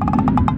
you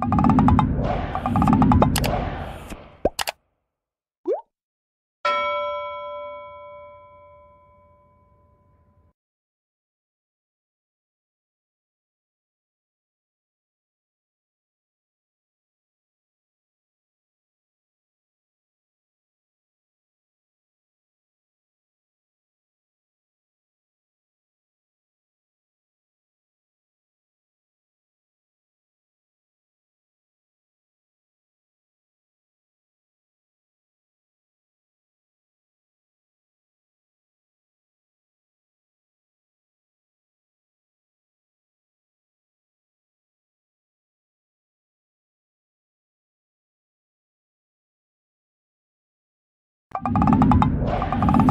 you you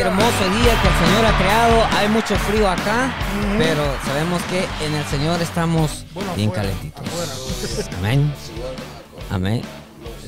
hermoso día que el Señor ha creado. Hay mucho frío acá, pero sabemos que en el Señor estamos bien calentitos. Amén. Amén.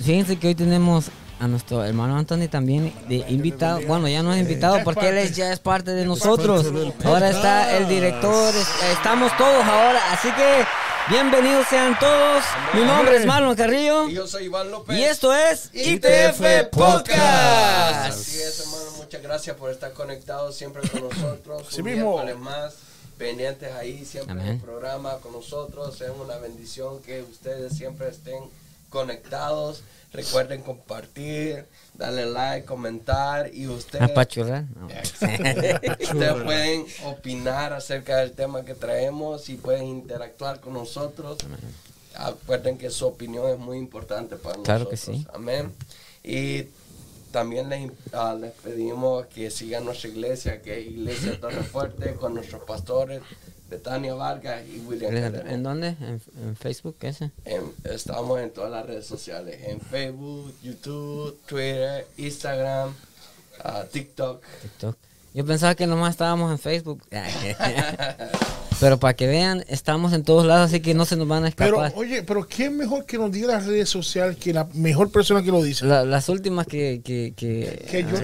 Fíjense que hoy tenemos a nuestro hermano Anthony también de invitado. Bueno, ya no es invitado porque él ya es parte de nosotros. Ahora está el director, estamos todos ahora. Así que bienvenidos sean todos. Mi nombre es Marlon Carrillo. Y yo soy Iván López. Y esto es ITF Podcast. Así es, hermano. Muchas gracias por estar conectados siempre con nosotros. Así mismo. más. Pendientes ahí siempre en el programa con nosotros. Es una bendición que ustedes siempre estén conectados. Recuerden compartir, darle like, comentar y ustedes, Apachurrar. No. ustedes pueden opinar acerca del tema que traemos y pueden interactuar con nosotros. Acuerden que su opinión es muy importante para Claro que nosotros. sí. Amén. Y también les, ah, les, pedimos que sigan nuestra iglesia, que es Iglesia Torre Fuerte, con nuestros pastores, Betania Vargas y William. ¿En dónde? ¿En, Facebook? ¿Qué es? estamos en todas las redes sociales, en Facebook, YouTube, Twitter, Instagram, uh, TikTok. TikTok. Yo pensaba que nomás estábamos en Facebook. pero para que vean, estamos en todos lados, así que no se nos van a escapar. Pero, oye, pero ¿quién mejor que nos diga las redes sociales que la mejor persona que lo dice? las últimas que... Que, que, que yo...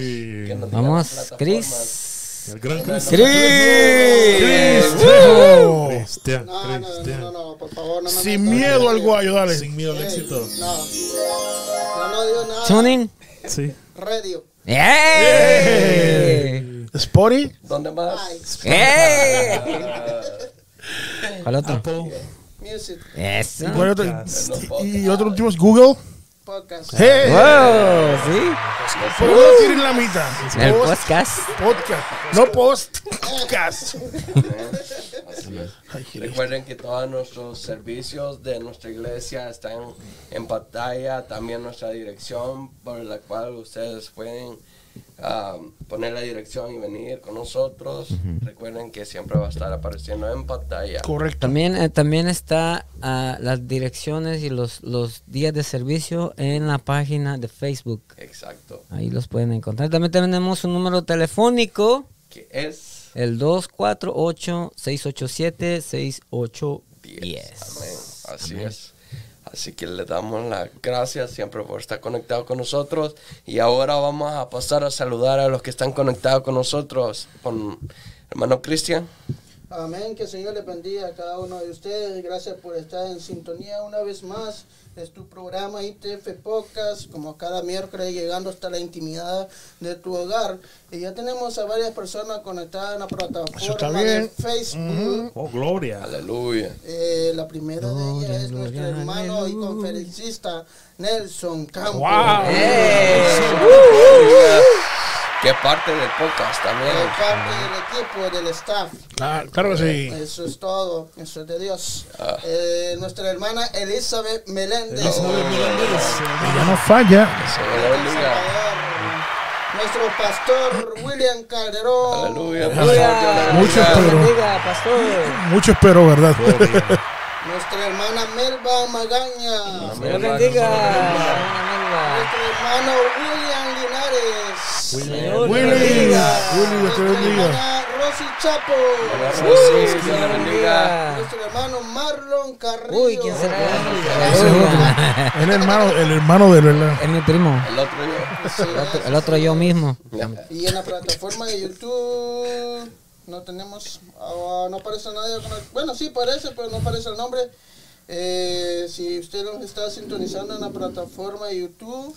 Sí, Vamos, Chris. El gran Chris. Cristian. No, no, no, por favor, no Sin miedo al guayo, dale. Sin miedo al éxito. No. No, no digo nada. Tuning. Sí. Radio. ¡Eh! ¿Spotty? ¿Dónde más? ¡Eh! ¿Cuál otro? Apple. Music. Eso. ¿Y, cuál otro? ¿Y otro último es Google? Podcast. ¡Hey! Wow, sí. ¿Por qué no tienen la mitad? El Post- podcast. Podcast. No post. Podcast. Recuerden que todos nuestros servicios de nuestra iglesia están en pantalla, también nuestra dirección por la cual ustedes pueden ah, poner la dirección y venir con nosotros. Recuerden que siempre va a estar apareciendo en pantalla. Correcto. También, eh, también está ah, las direcciones y los, los días de servicio en la página de Facebook. Exacto. Ahí los pueden encontrar. También tenemos un número telefónico, Que es el 248-687-6810. Amén. Así es. Así que le damos las gracias siempre por estar conectado con nosotros. Y ahora vamos a pasar a saludar a los que están conectados con nosotros. Con hermano Cristian. Amén, que el Señor le bendiga a cada uno de ustedes. Gracias por estar en sintonía una vez más. Es tu programa ITF Podcast, como cada miércoles llegando hasta la intimidad de tu hogar. Y ya tenemos a varias personas conectadas en la plataforma de. Facebook. Oh, gloria. Aleluya. Eh, la primera de ellas es Gloria, nuestro gloria, hermano y conferencista Nelson Campos. ¡Wow! Que parte del podcast también. parte del equipo, del staff. Ah, claro que sí. Eso es todo, eso es de Dios. Ah. Eh, nuestra hermana Elizabeth Meléndez. Elizabeth Meléndez. Ella no falla. Nuestro pastor William Calderón. Aleluya. Aleluya. pastor, Dios le Mucho bendiga. espero. Bendiga, pastor. Mucho espero, ¿verdad? Nuestra hermana Melba Magaña. Dios bendiga. Nuestro hermano William Señor, Willy. Willy, Dios te bendiga. Rosy Chapo. Rosy, Dios le bendiga. Nuestro hermano Marlon Carrillo. Uy, ¿quién será? El hermano, el hermano de verdad. Es mi primo. El otro yo. Sí, El otro, el otro yo mismo. Y en la plataforma de YouTube no tenemos, ah, no aparece nadie con el, bueno sí parece, pero no aparece el nombre. Eh, si usted nos está sintonizando en la plataforma de YouTube,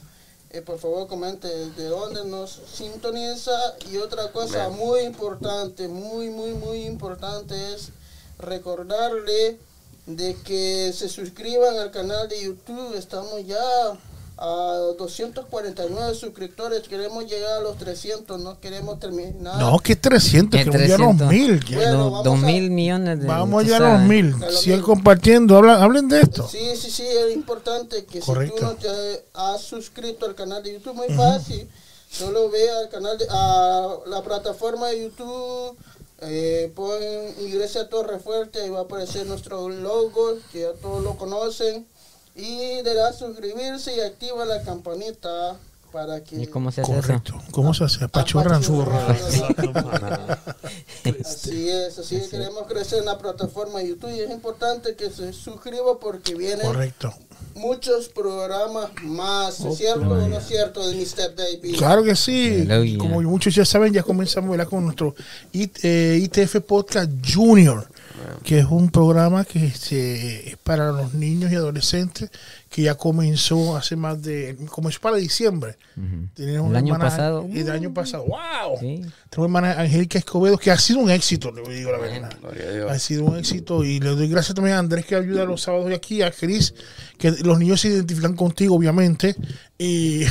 eh, por favor comente de dónde nos sintoniza y otra cosa muy importante, muy muy muy importante es recordarle de que se suscriban al canal de YouTube. Estamos ya a 249 suscriptores. Queremos llegar a los 300. No queremos terminar. No, que 300, ¿Qué que ya los 300? mil. Bueno, Do- vamos dos a- mil millones de. Vamos ya a los mil. A Sigan compartiendo. Hablan, hablen de esto. Sí, sí, sí, es importante que Correcto. si tú no te has suscrito al canal de YouTube, muy fácil. Solo ve al canal de a la plataforma de YouTube, eh, pon Iglesia Torre Fuerte, ahí va a aparecer nuestro logo, que ya todos lo conocen. Y le das suscribirse y activa la campanita para que... ¿Y cómo se hace eso? Correcto. ¿Cómo se hace? Apachurran. Campana. Así es, así que queremos crecer en la plataforma de YouTube y es importante que se suscriba porque vienen Correcto. muchos programas más, ¿es cierto o no es cierto de Mr. David? Claro que sí. Como muchos ya saben, ya comenzamos ¿verdad? con nuestro IT, eh, ITF Podcast Junior, que es un programa que se, es para los niños y adolescentes, que ya comenzó hace más de, comenzó para diciembre. Tenemos El una año hermana- pasado. El año pasado. ¡Wow! Sí. Tengo hermana Angélica Escobedo, que ha sido un éxito, le digo la verdad. Gloria a Dios. Ha sido un éxito y le doy gracias también a Andrés que ayuda los sábados de aquí, a Cris, que los niños se identifican contigo, obviamente. Y,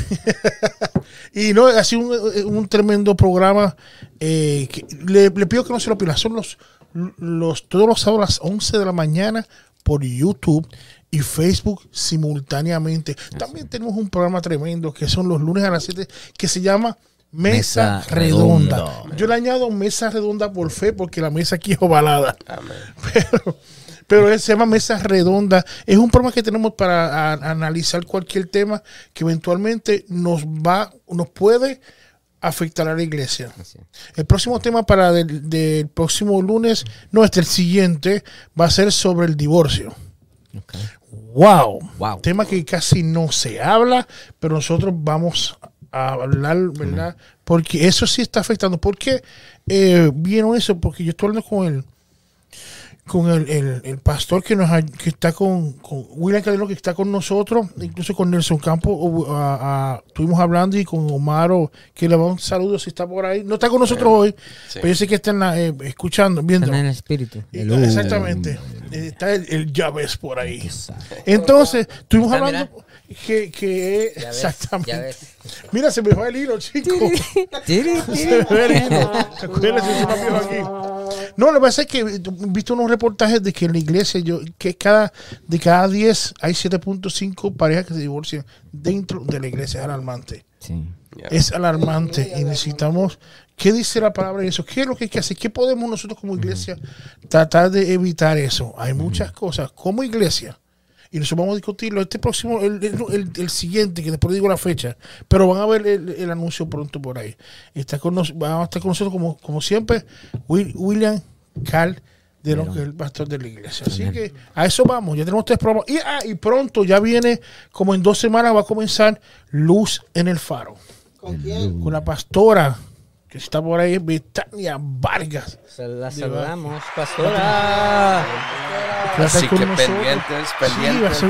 y no, ha sido un, un tremendo programa. eh, que le, le pido que no se lo pierda. Son los, los, todos los sábados a las 11 de la mañana por YouTube. y Facebook simultáneamente. También tenemos un programa tremendo que son los lunes a las 7 que se llama Mesa, redonda. Yo le añado mesa redonda por fe porque la mesa aquí es ovalada. Pero, pero se llama Mesa Redonda. Es un programa que tenemos para analizar cualquier tema que eventualmente nos va, nos puede afectar a la iglesia. El próximo tema para del, próximo lunes, no, este el siguiente, va a ser sobre el divorcio. Wow. wow. Tema que casi no se habla, pero nosotros vamos a hablar, ¿verdad? Porque eso sí está afectando. ¿Por qué eh, vieron eso? Porque yo estoy hablando con él con el, el, pastor que nos que está con, con William Calero que está con nosotros, incluso con Nelson Campos, estuvimos hablando y con Omaro, que le va un saludo si está por ahí. No está con nosotros hoy, pero yo sé que está eh, escuchando, viendo. Está en el espíritu. exactamente. Está el, el llaves por ahí. Entonces, estuvimos hablando que, que exactamente. Mira, se me fue el hilo, chico. se me fue el hilo. aquí. No, lo que pasa es que he visto unos reportajes de que en la iglesia, yo, que cada, de cada 10 hay 7.5 parejas que se divorcian dentro de la iglesia. Es alarmante. Sí. Es alarmante y necesitamos. ¿Qué dice la palabra de eso? ¿Qué es lo que hay que hacer? ¿Qué podemos nosotros como iglesia tratar de evitar eso? Hay muchas cosas como iglesia y nosotros vamos a discutirlo este próximo, el, el, siguiente, que después digo la fecha, pero van a ver el, anuncio pronto por ahí. Está con nos, van a estar con nosotros como, como siempre, William Carl de lo que es el pastor de la iglesia. Así que a eso vamos, ya tenemos tres programas. Y, ah, y pronto ya viene, como en dos semanas va a comenzar Luz en el Faro. ¿Con quién? Con la pastora que está por ahí, Betania Vargas. Se la saludamos, pastora. Así que pendientes, pendientes.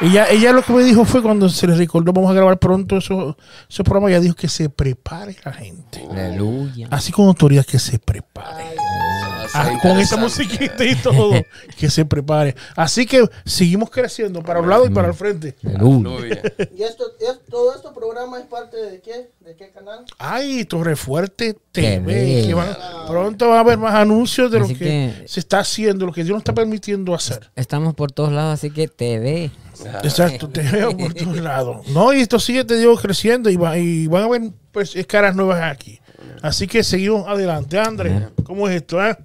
ella, ella lo que me dijo fue cuando se le recordó, vamos a grabar pronto esos eso programa, ella dijo que se prepare la gente. Aleluya. Así con autoridad que se prepare. Ah, con esta musiquita y todo, que se prepare. Así que seguimos creciendo para un lado y para el frente. ¿Y esto, todo este programa es parte de qué? ¿De qué canal? Ay, Torre Fuerte TV. pronto va a haber más anuncios de lo que, se está haciendo, lo que Dios nos está permitiendo hacer. Estamos por todos lados, así que TV. Exacto, te veo por todos lados. No, y esto sigue, te digo, creciendo y, va, y van a haber pues, caras nuevas aquí. Así que seguimos adelante. André, ¿cómo es esto? Eh?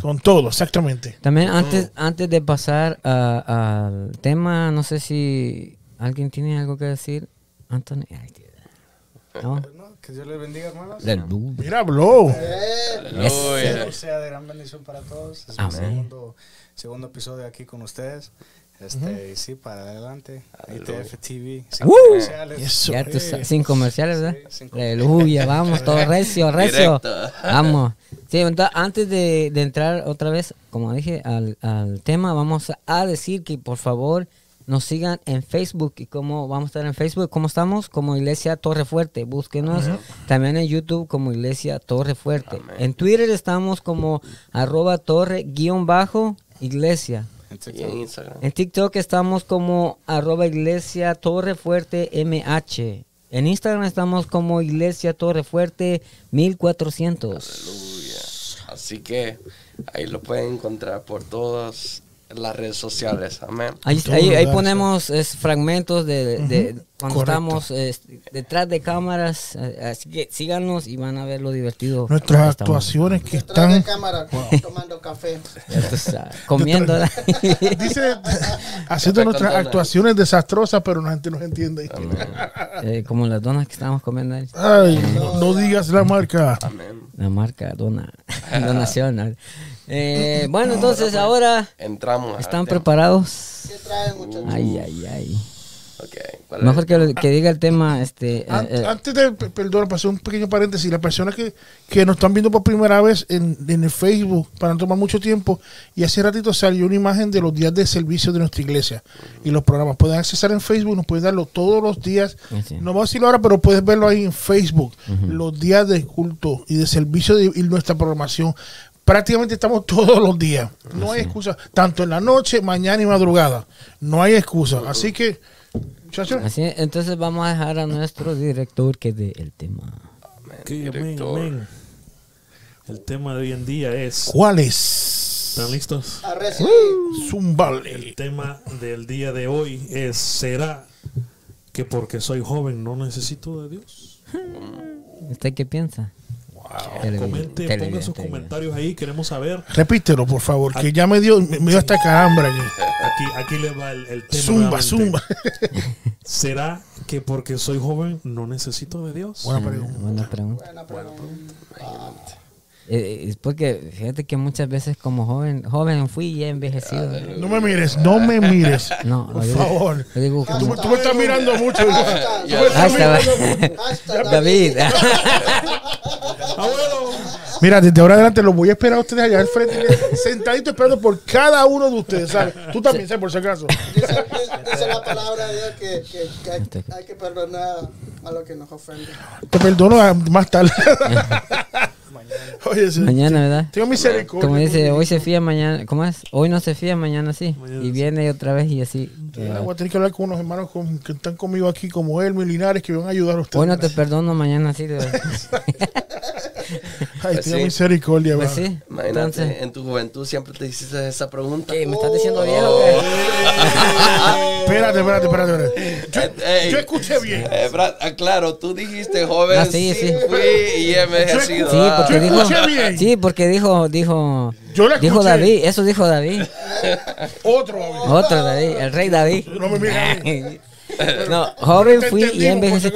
Con todo, exactamente. También antes, antes de pasar al tema, no sé si alguien tiene algo que decir. Anthony. ¿No? que Dios les bendiga, hermanos. Mira, habló. Que sea de gran bendición para todos. Es el segundo, segundo episodio aquí con ustedes. Este, y sí, para adelante. ITF TV. Sin comerciales. ya tú, sin comerciales, ¿verdad? Aleluya, vamos, todo recio, recio. Vamos. Sí, entonces, antes de, de, entrar otra vez, como dije, al, al, tema, vamos a decir que por favor nos sigan en Facebook. ¿Y cómo vamos a estar en Facebook? ¿Cómo estamos? Como Iglesia Torre Fuerte. Búsquenos también en YouTube como Iglesia Torre Fuerte. En Twitter estamos como arroba torre guion bajo iglesia. En TikTok. estamos como arroba iglesia Torre Fuerte MH. En Instagram estamos como Iglesia Torre Fuerte 1400. Así que ahí lo pueden encontrar por todas las redes sociales. Amén. Ahí, ahí, ponemos fragmentos de, cuando estamos detrás de cámaras. Así que síganos y van a ver lo divertido. Nuestras actuaciones que están. de cámara, tomando café. comiendo. Dice, haciendo nuestras actuaciones desastrosas, pero la gente nos entiende. Eh, como las donas que estamos comiendo ahí. Ay, no, digas la marca. La marca dona. donación. Eh, bueno, entonces ahora entramos. ¿Están preparados? ¿Qué traen, muchachos? Ay, ay, ay. Mejor que, que, diga el tema. Este, eh, eh. Antes de, perdón, pasó un pequeño paréntesis. Las personas que, que nos están viendo por primera vez en, en, el Facebook, para no tomar mucho tiempo, y hace ratito salió una imagen de los días de servicio de nuestra iglesia y los programas. Pueden accesar en Facebook, nos pueden darlo todos los días. No vamos a decirlo ahora, pero puedes verlo ahí en Facebook. Los días de culto y de servicio de, y nuestra programación prácticamente estamos todos los días. No hay excusa, tanto en la noche, mañana y madrugada. No hay excusa. Así que, muchachos. Así, entonces vamos a dejar a nuestro director que dé el tema. El tema de hoy en día es. ¿Cuál es? ¿Están listos? Zumbale. El tema del día de hoy es ¿será que porque soy joven no necesito de Dios? ¿Usted qué piensa? Wow. Comente, ponga sus comentarios ahí, queremos saber. Repítelo, por favor, que ya me dio, me dio hasta calambre aquí. Aquí, aquí le va el, el tema. Zumba, zumba. ¿Será que porque soy joven no necesito de Dios? Buena pregunta. Buena pregunta. Buena pregunta. Eh, es porque fíjate que muchas veces como joven joven fui y he envejecido. No me mires, no me mires. No, por favor. Digo, tú, tú, me estás mirando mucho. David. I want Mira, desde ahora adelante los voy a esperar a ustedes allá al frente, sentadito esperando por cada uno de ustedes, ¿sabes? Tú también, ¿sabes? Por si acaso. Dice, dice la palabra de Dios que, que, que hay, hay, que perdonar a los que nos ofenden. Te perdono más tarde. Oye, sí, mañana, ¿verdad? Tengo misericordia. Como dice, hoy se fía, mañana. ¿Cómo es? Hoy no se fía, mañana sí. y viene otra vez y así. voy a tener que hablar con unos hermanos con, que están conmigo aquí, como él, Linares, que van a ayudar a ustedes. Hoy no te perdono, mañana sí. Ay, pues tengo misericordia, pues sí. Imagínate, en tu juventud siempre te hiciste esa pregunta. ¿Qué? ¿Me estás diciendo viejo? Oh. espérate, espérate, espérate. Yo, eh, yo escuché bien. Eh, ah, claro, tú dijiste joven. Ah, sí, sí. Fui y envejecido. Sí, porque dijo, bien. Sí, porque dijo, dijo. Yo la dijo David, eso dijo David. Otro David. Otro David, el rey David. No me mires. no, joven fui y envejecí.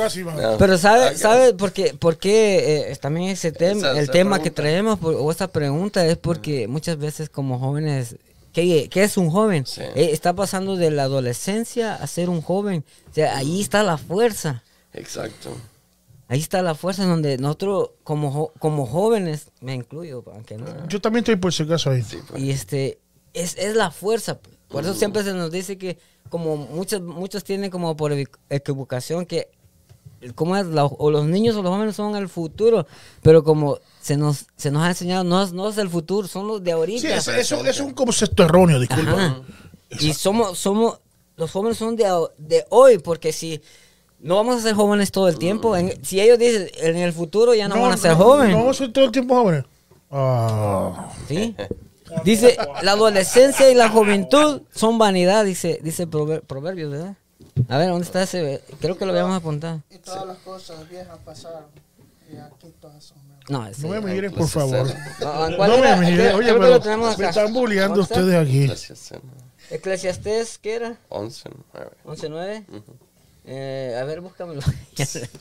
Pero ¿sabe, sabe por qué, por qué eh, también ese tema, el tema que traemos o esta pregunta es porque muchas veces como jóvenes, ¿qué, qué es un joven? Eh, está pasando de la adolescencia a ser un joven. O sea, ahí está la fuerza. Exacto. Ahí está la fuerza donde nosotros como, como jóvenes, me incluyo, aunque no. Yo también estoy por si acaso ahí. Pues. Y este, es, es la fuerza. Por eso siempre se nos dice que como muchos, muchos tienen como por equivocación que como es o los niños o los jóvenes son el futuro, pero como se nos, se nos ha enseñado, no es, no es el futuro, son los de ahorita. Sí, eso, es un concepto erróneo, disculpa. Y somos, somos, los jóvenes son de, de hoy, porque si no vamos a ser jóvenes todo el tiempo, si ellos dicen en el futuro ya no, van a ser jóvenes. No vamos a ser todo el tiempo jóvenes. Ah. Sí. Dice, la adolescencia y la juventud son vanidad, dice, dice Proverbios, ¿verdad? A ver, ¿dónde está ese? Creo que lo habíamos apuntado. Y todas las cosas viejas pasaron. Y aquí todas son no, no me miren, por favor. No, no me miren. Oye, pero me están bulleando ustedes aquí. Eclesiastés, ¿qué era? 11, 9. 11, eh, a ver, búscamelo.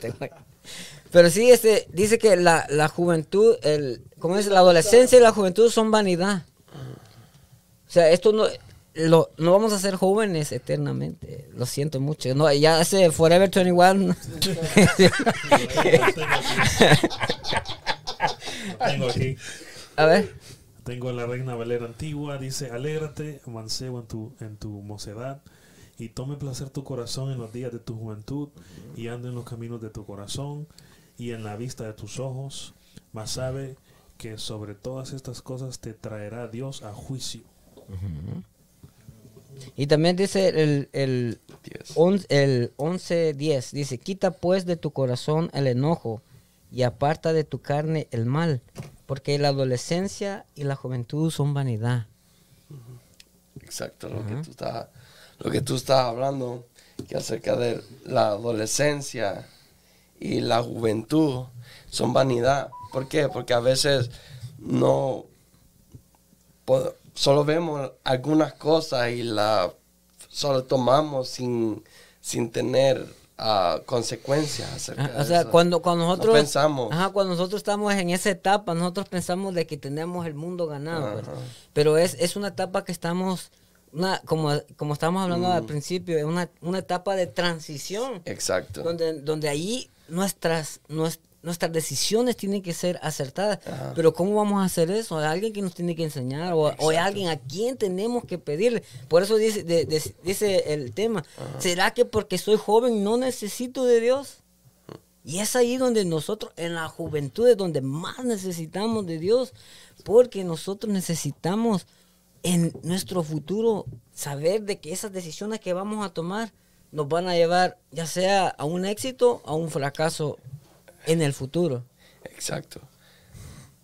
Pero sí, este, dice que la, la juventud, el, ¿cómo es? La adolescencia y la juventud son vanidad. O sea, esto no, lo, no vamos a ser jóvenes eternamente. Lo siento mucho. No, ya hace Forever 21. tengo aquí. A ver. Tengo la Reina Valera antigua. Dice: Alégrate, mancebo en tu, en tu mocedad. Y tome placer tu corazón en los días de tu juventud. Y ande en los caminos de tu corazón. Y en la vista de tus ojos. Mas sabe que sobre todas estas cosas te traerá Dios a juicio. Y también dice el, el, el 11.10, dice, quita pues de tu corazón el enojo y aparta de tu carne el mal, porque la adolescencia y la juventud son vanidad. Exacto, lo, que tú estás, lo que tú estás hablando, que acerca de la adolescencia y la juventud son vanidad. ¿Por qué? Porque a veces no solo vemos algunas cosas y la solo tomamos sin, sin tener uh, consecuencias o sea, cuando, cuando nosotros pensamos. cuando nosotros estamos en esa etapa, nosotros pensamos de que tenemos el mundo ganado. Pues. Pero es, es una etapa que estamos una, como, como estábamos hablando al mm. principio, es una, una etapa de transición. Exacto. Donde, donde ahí nuestras, nuestras nuestras decisiones tienen que ser acertadas. Pero ¿cómo vamos a hacer eso? Hay alguien que nos tiene que enseñar o, hay alguien a quien tenemos que pedirle. Por eso dice, dice el tema, ¿será que porque soy joven no necesito de Dios? Y es ahí donde nosotros, en la juventud, es donde más necesitamos de Dios, porque nosotros necesitamos en nuestro futuro saber de que esas decisiones que vamos a tomar nos van a llevar ya sea a un éxito o a un fracaso en el futuro. Exacto.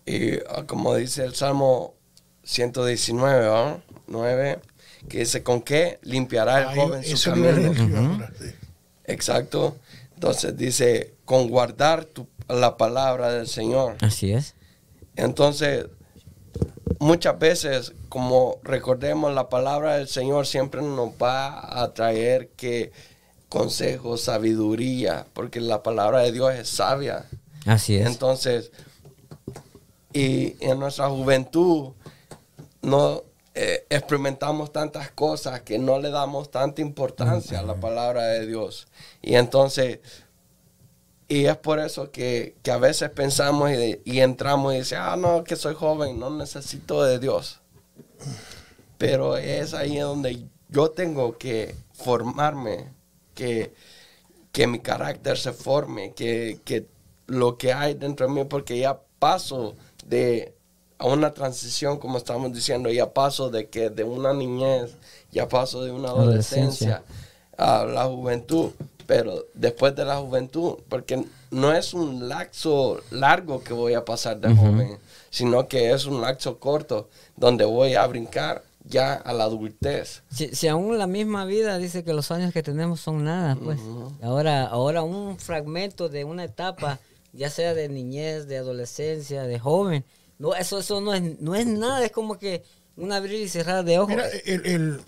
Y ah, como dice el Salmo 119, 9, que dice, ¿con qué limpiará el joven su camino? Exacto. Entonces dice, con guardar la palabra del Señor. Así es. Entonces, muchas veces, como recordemos, la palabra del Señor siempre nos va a traer que consejo, sabiduría, porque la palabra de Dios es sabia. Así es. Entonces, y en nuestra juventud no eh, experimentamos tantas cosas que no le damos tanta importancia a la palabra de Dios. Y entonces, y es por eso que, a veces pensamos y, entramos y decimos, ah, no, que soy joven, no necesito de Dios. Pero es ahí donde yo tengo que formarme, que, que mi carácter se forme, que, que lo que hay dentro de mí, porque ya paso de a una transición, como estamos diciendo, ya paso de que de una niñez, ya paso de una adolescencia, a la juventud, pero después de la juventud, porque no es un lapso largo que voy a pasar de joven, sino que es un lapso corto donde voy a brincar ya a la adultez. Si, si, aún la misma vida dice que los años que tenemos son nada, pues ahora, ahora un fragmento de una etapa, ya sea de niñez, de adolescencia, de joven, no, eso, eso no, es, no es nada, es como que un abrir y cerrar de ojos. Mira, el,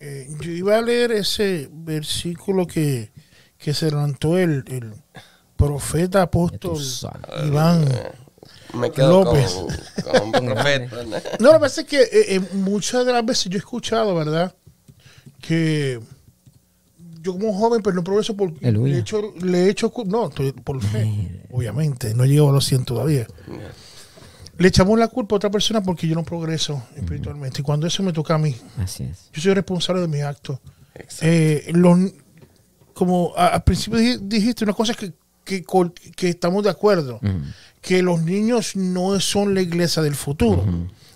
eh, yo iba a leer ese versículo que, que se levantó el, el profeta apóstol Iván Me quedo López. Con, profeta. no, lo que pasa es que eh, eh, muchas de las veces yo he escuchado, ¿verdad? Que yo como joven, pero no progreso porque le he hecho, le he hecho, no, por fe, obviamente, no llego a los 100 todavía le echamos la culpa a otra persona porque yo no progreso espiritualmente. Y cuando eso me toca a mí, Así es. yo soy responsable de mis actos. Eh, como al principio dijiste, una cosa que, que, que estamos de acuerdo, que los niños no son la iglesia del futuro.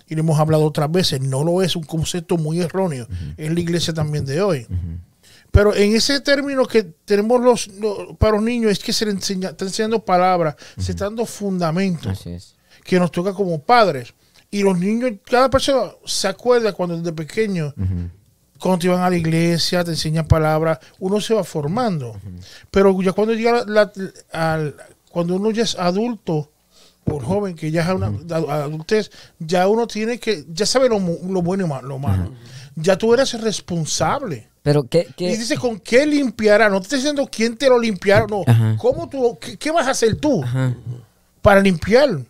Y lo hemos hablado otras veces, no lo es un concepto muy erróneo, es la iglesia también de hoy. Pero en ese término que tenemos los, para los niños es que se les enseña, está enseñando palabras, se está dando fundamentos. Es que nos toca como padres. Y los niños, cada persona se acuerda cuando desde pequeño, cuando te van a la iglesia, te enseñan palabras, uno se va formando. Pero ya cuando llega la, cuando uno ya es adulto, por joven, que ya es una adultez, ya uno tiene que, ya sabe lo, bueno y lo malo. Ya tú eres responsable. Pero ¿qué, Y dice, ¿con qué limpiará? No te estoy diciendo quién te lo limpiará, no. ¿Cómo tú, qué, vas a hacer tú para limpiar?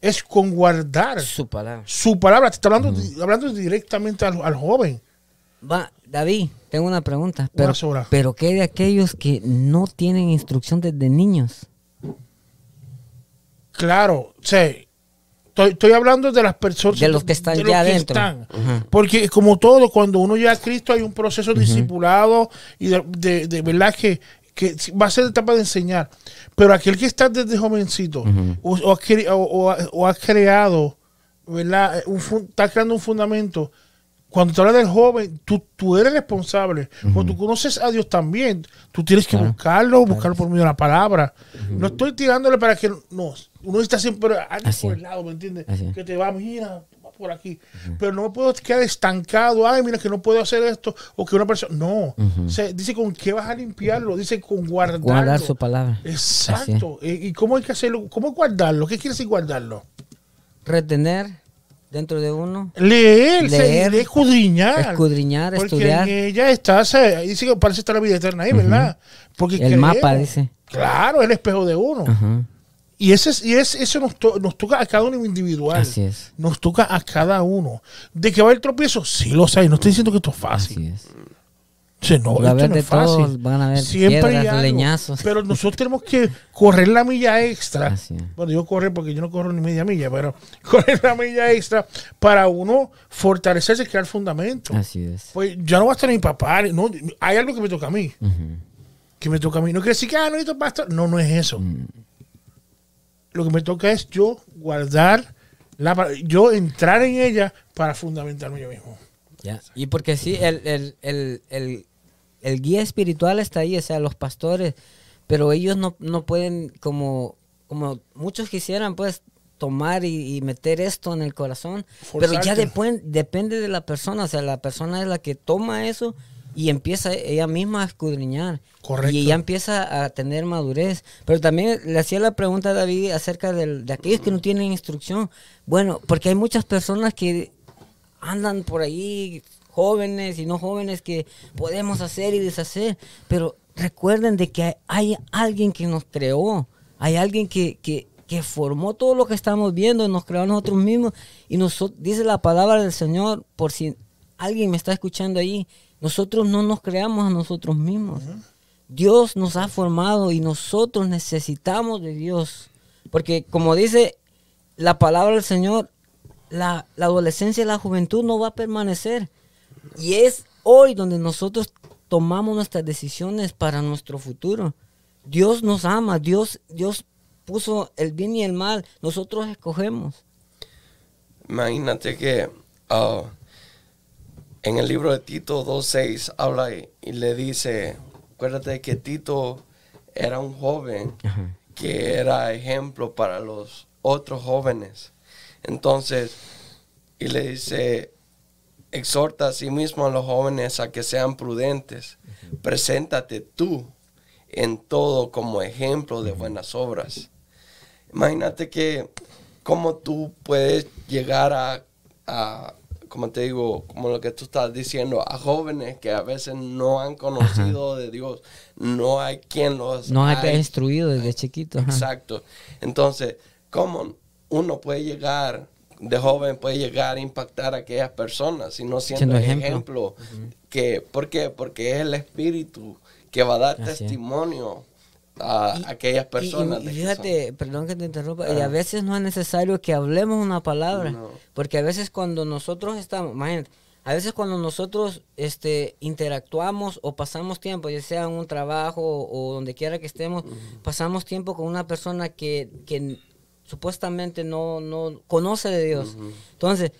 es con guardar su palabra. Su palabra. Te está hablando, hablando directamente al, joven. Va, David, tengo una pregunta. Pero, pero ¿qué de aquellos que no tienen instrucción desde niños? Claro, sí. Estoy, hablando de las personas. De los que están ya adentro. Porque como todo, cuando uno llega a Cristo hay un proceso discipulado y de, de, verdad que, que va a ser etapa de enseñar. Pero aquel que está desde jovencito o, ha, creado, ¿verdad? está creando un fundamento. Cuando te hablas del joven, tú, tú eres responsable. Cuando tú conoces a Dios también, tú tienes que buscarlo, buscarlo por medio de la palabra. No estoy tirándole para que no. Uno está siempre por el lado, ¿me entiendes? Que te va, mira, por aquí. Pero no me puedo quedar estancado. Ay, mira que no puedo hacer esto. O que una persona. No. dice con qué vas a limpiarlo. Dice con guardarlo. Guardar su palabra. Exacto. ¿Y cómo hay que hacerlo? ¿Cómo guardarlo? ¿Qué quiere decir guardarlo? Retener dentro de uno. Leer, leer escudriñar. Escudriñar, porque estudiar. ella está, dice que parece estar la vida eterna ahí, ¿verdad? Porque el mapa dice. Claro, el espejo de uno. Y, ese, y eso nos, nos, toca a cada uno individual. Así es. Nos toca a cada uno. ¿De que va el tropiezo? Sí lo sé. No estoy diciendo que esto es fácil. Así es. Sí, no, esto no es fácil. van a ver Siempre hay leñazos. Pero nosotros tenemos que correr la milla extra. Bueno, yo correr porque yo no corro ni media milla, pero correr la milla extra para uno fortalecerse y crear fundamento. Así es. Pues ya no va a estar mi papá. No, hay algo que me toca a mí. Que me toca a mí. No quiere decir que ah, no necesito pastor. No, no es eso. Mm lo que me toca es yo guardar, la, yo entrar en ella para fundamentarme yo mismo. Ya. Y porque sí, el, el, guía espiritual está ahí, o sea, los pastores, pero ellos no, pueden, como, como muchos quisieran, pues, tomar y, meter esto en el corazón. Pero ya depende de la persona, o sea, la persona es la que toma eso y empieza ella misma a escudriñar. Correcto. Y ella empieza a tener madurez. Pero también le hacía la pregunta a David acerca de aquellos que no tienen instrucción. Bueno, porque hay muchas personas que andan por ahí, jóvenes y no jóvenes, que podemos hacer y deshacer. Pero recuerden de que hay, alguien que nos creó. Hay alguien que, que, que formó todo lo que estamos viendo, nos creó a nosotros mismos. Y nos, dice la palabra del Señor, por si alguien me está escuchando ahí, nosotros no nos creamos a nosotros mismos. Dios nos ha formado y nosotros necesitamos de Dios. Porque como dice la palabra del Señor, la, adolescencia y la juventud no va a permanecer. Y es hoy donde nosotros tomamos nuestras decisiones para nuestro futuro. Dios nos ama, Dios, Dios puso el bien y el mal, nosotros escogemos. Imagínate que ah, en el libro de Tito 2.6 habla y, le dice, acuérdate que Tito era un joven que era ejemplo para los otros jóvenes. Entonces, y le dice, exhorta a sí mismo a los jóvenes a que sean prudentes. Preséntate tú en todo como ejemplo de buenas obras. Imagínate que cómo tú puedes llegar a como te digo, como lo que tú estás diciendo, a jóvenes que a veces no han conocido de Dios, no hay quien los... No hay instruido desde chiquito. Exacto. Entonces, ¿cómo uno puede llegar, de joven puede llegar a impactar a aquellas personas, si no siendo, ejemplo? que, ¿Por qué? Porque es el Espíritu que va a dar testimonio a aquellas personas. Y, fíjate, perdón que te interrumpa, y a veces no es necesario que hablemos una palabra, porque a veces cuando nosotros estamos, imagínate, a veces cuando nosotros este, interactuamos o pasamos tiempo, ya sea en un trabajo o, donde quiera que estemos, pasamos tiempo con una persona que, que supuestamente no, no conoce de Dios. Entonces,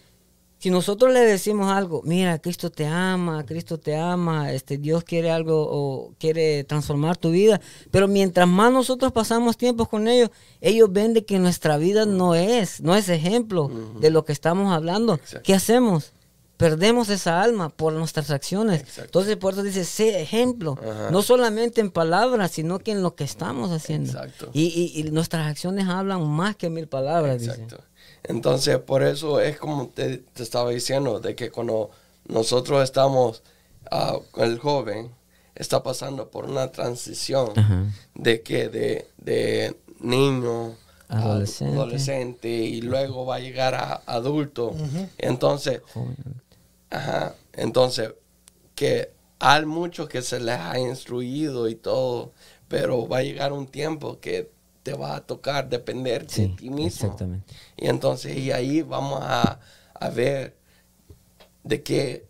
si nosotros le decimos algo, mira, Cristo te ama, Cristo te ama, este Dios quiere algo o quiere transformar tu vida, pero mientras más nosotros pasamos tiempo con ellos, ellos ven de que nuestra vida no es, no es ejemplo de lo que estamos hablando. ¿Qué hacemos? Perdemos esa alma por nuestras acciones. Entonces, por eso dice, sé ejemplo, no solamente en palabras, sino que en lo que estamos haciendo. Y, nuestras acciones hablan más que mil palabras. Exacto. Entonces, por eso es como te, estaba diciendo, de que cuando nosotros estamos uh, el joven, está pasando por una transición de que de, niño adolescente. adolescente. y luego va a llegar a adulto. Entonces, entonces, que hay muchos que se les ha instruido y todo, pero va a llegar un tiempo que te va a tocar depender de ti mismo. Exactamente. Y entonces, y ahí vamos a, ver de qué,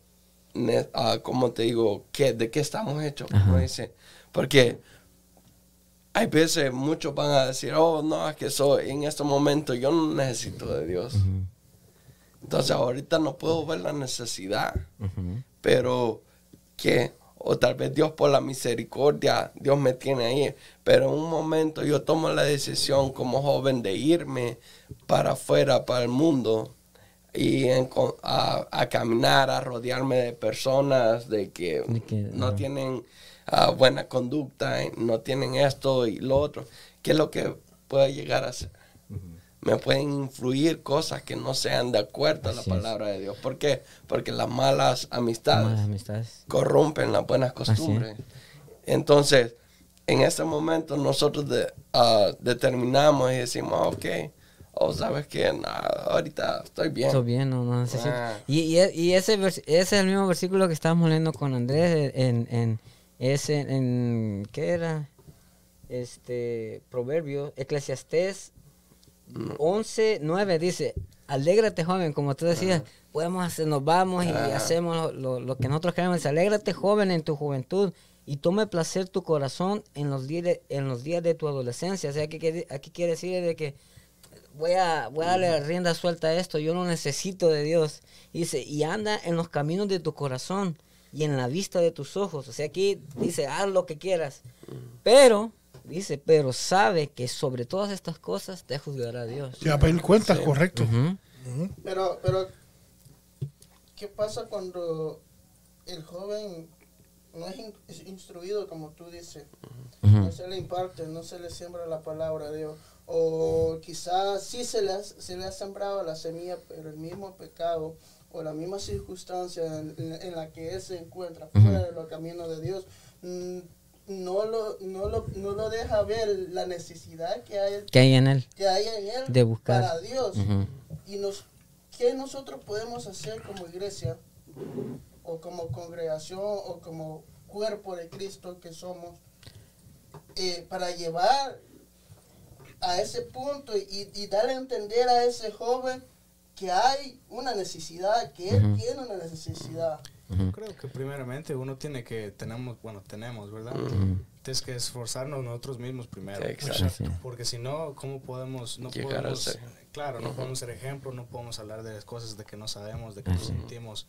uh, como te digo, qué, de qué estamos hechos, como dice. Porque hay veces muchos van a decir, oh, no, es que soy, en este momento yo no necesito de Dios. Entonces ahorita no puedo ver la necesidad, pero que o tal vez Dios por la misericordia, Dios me tiene ahí, pero en un momento yo tomo la decisión como joven de irme para afuera, para el mundo, y a, caminar, a rodearme de personas de que, no tienen ah, buena conducta, no tienen esto y lo otro, ¿qué es lo que puede llegar a ser? Me pueden influir cosas que no sean de acuerdo a la palabra de Dios. ¿Por qué? Porque las malas amistades, corrompen las buenas costumbres. Entonces, en ese momento nosotros ah, determinamos y decimos, ok, o oh, sabes que ahorita estoy bien. Estoy bien, no, necesito. Ah. Y, ese, ese es el mismo versículo que estábamos leyendo con Andrés en, en, ese, en ¿qué era? Este, proverbio, Eclesiastés 11, 9 dice, alégrate joven, como tú decías, podemos hacer, nos vamos y hacemos lo, que nosotros queremos. Dice, alégrate joven en tu juventud y tome placer tu corazón en los días de, en los días de tu adolescencia. O sea, aquí, aquí quiere decir de que voy a, voy a darle rienda suelta a esto, yo no necesito de Dios. Dice, y anda en los caminos de tu corazón y en la vista de tus ojos. O sea, aquí dice, haz lo que quieras. Pero dice, pero sabe que sobre todas estas cosas te juzgará Dios. Ya, pedir cuentas, correcto. Pero, pero, ¿qué pasa cuando el joven no es instruido como tú dices? No se le imparte, no se le siembra la palabra de Dios. O quizás sí se le, ha, se le ha sembrado la semilla, pero el mismo pecado o la misma circunstancia en, la que él se encuentra fuera de los caminos de Dios, mm, no lo, no lo, no lo deja ver la necesidad que hay, que hay en él, que hay en él de buscar. para Dios. Y nos, ¿qué nosotros podemos hacer como iglesia o como congregación o como cuerpo de Cristo que somos eh, para llevar a ese punto y, y darle a entender a ese joven que hay una necesidad, que él tiene una necesidad. Creo que primeramente uno tiene que, tenemos, bueno, tenemos, ¿verdad? Tienes que esforzarnos nosotros mismos primero. Exacto. Porque si no, ¿cómo podemos, no podemos, claro, no podemos ser ejemplo, no podemos hablar de las cosas de que no sabemos, de que no sentimos,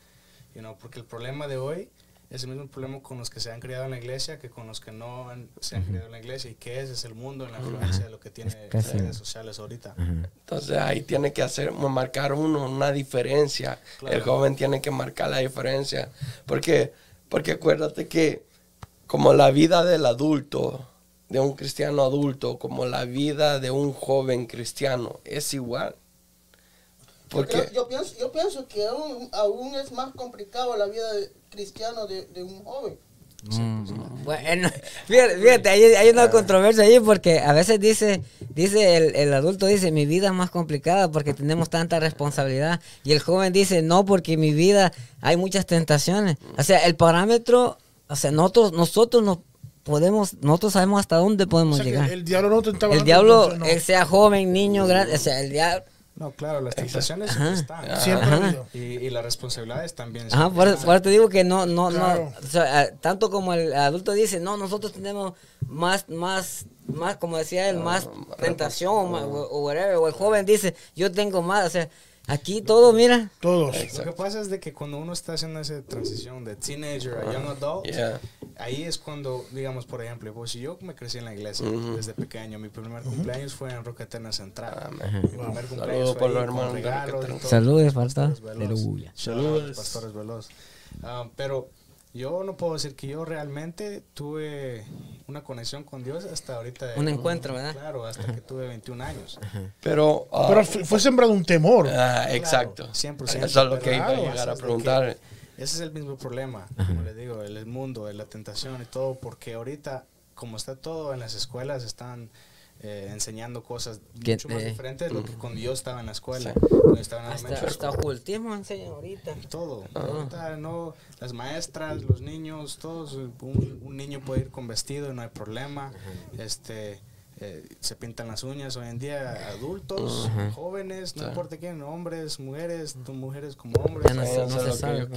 you know, porque el problema de hoy es el mismo problema con los que se han criado en la iglesia que con los que no se han criado en la iglesia. ¿Y qué es? Es el mundo en la influencia de lo que tiene las redes sociales ahorita. Entonces ahí tiene que hacer, marcar uno una diferencia. El joven tiene que marcar la diferencia. Porque, porque acuérdate que como la vida del adulto, de un cristiano adulto, como la vida de un joven cristiano, es igual. Porque yo, pienso, yo pienso que aún, aún es más complicado la vida de, cristiano de, de un joven. Mm. Bueno, fíjate, hay, una controversia ahí porque a veces dice, dice el, el, adulto dice, mi vida es más complicada porque tenemos tanta responsabilidad. Y el joven dice, no, porque mi vida hay muchas tentaciones. O sea, el parámetro, o sea, nosotros, nosotros nos podemos, nosotros sabemos hasta dónde podemos llegar. El, diablo no tentaba. El diablo, sea joven, niño, grande, o sea, el diablo no, claro, las tentaciones siempre están. Siempre y, y, las responsabilidades también. Ajá, por, por, te digo que no, no, no, o sea, tanto como el adulto dice, no, nosotros tenemos más, más, más, como decía él, más tentación o, o, whatever, o el joven dice, yo tengo más, o sea, Aquí todo, mira. Todos. Lo que pasa es de que cuando uno está haciendo esa transición de teenager a young adult, ahí es cuando, digamos, por ejemplo, pues si yo me crecí en la iglesia desde pequeño, mi primer cumpleaños fue en Roca Eterna Central. Ah, mi primer cumpleaños Saludos por los hermanos. Saludos, falta. Saludos. Pastores Veloz. Ah, pero yo no puedo decir que yo realmente tuve una conexión con Dios hasta ahorita. Un encuentro, ¿verdad? Claro, hasta que tuve 21 años. Pero, uh, Pero fue sembrado un temor. Ah, exacto. 100%. Eso es lo que iba a llegar a preguntar. Ese es el mismo problema, como le digo, el mundo, la tentación y todo, porque ahorita, como está todo en las escuelas, están eh, enseñando cosas mucho más diferentes de lo que cuando yo estaba en la escuela. hasta, hasta ocultismo enseñan ahorita. Todo. Ahorita no, las maestras, los niños, todos. Un, niño puede ir con vestido y no hay problema. Este. Eh, se pintan las uñas hoy en día adultos, jóvenes, no importa quién, hombres, mujeres, mujeres como hombres. no, se sabe.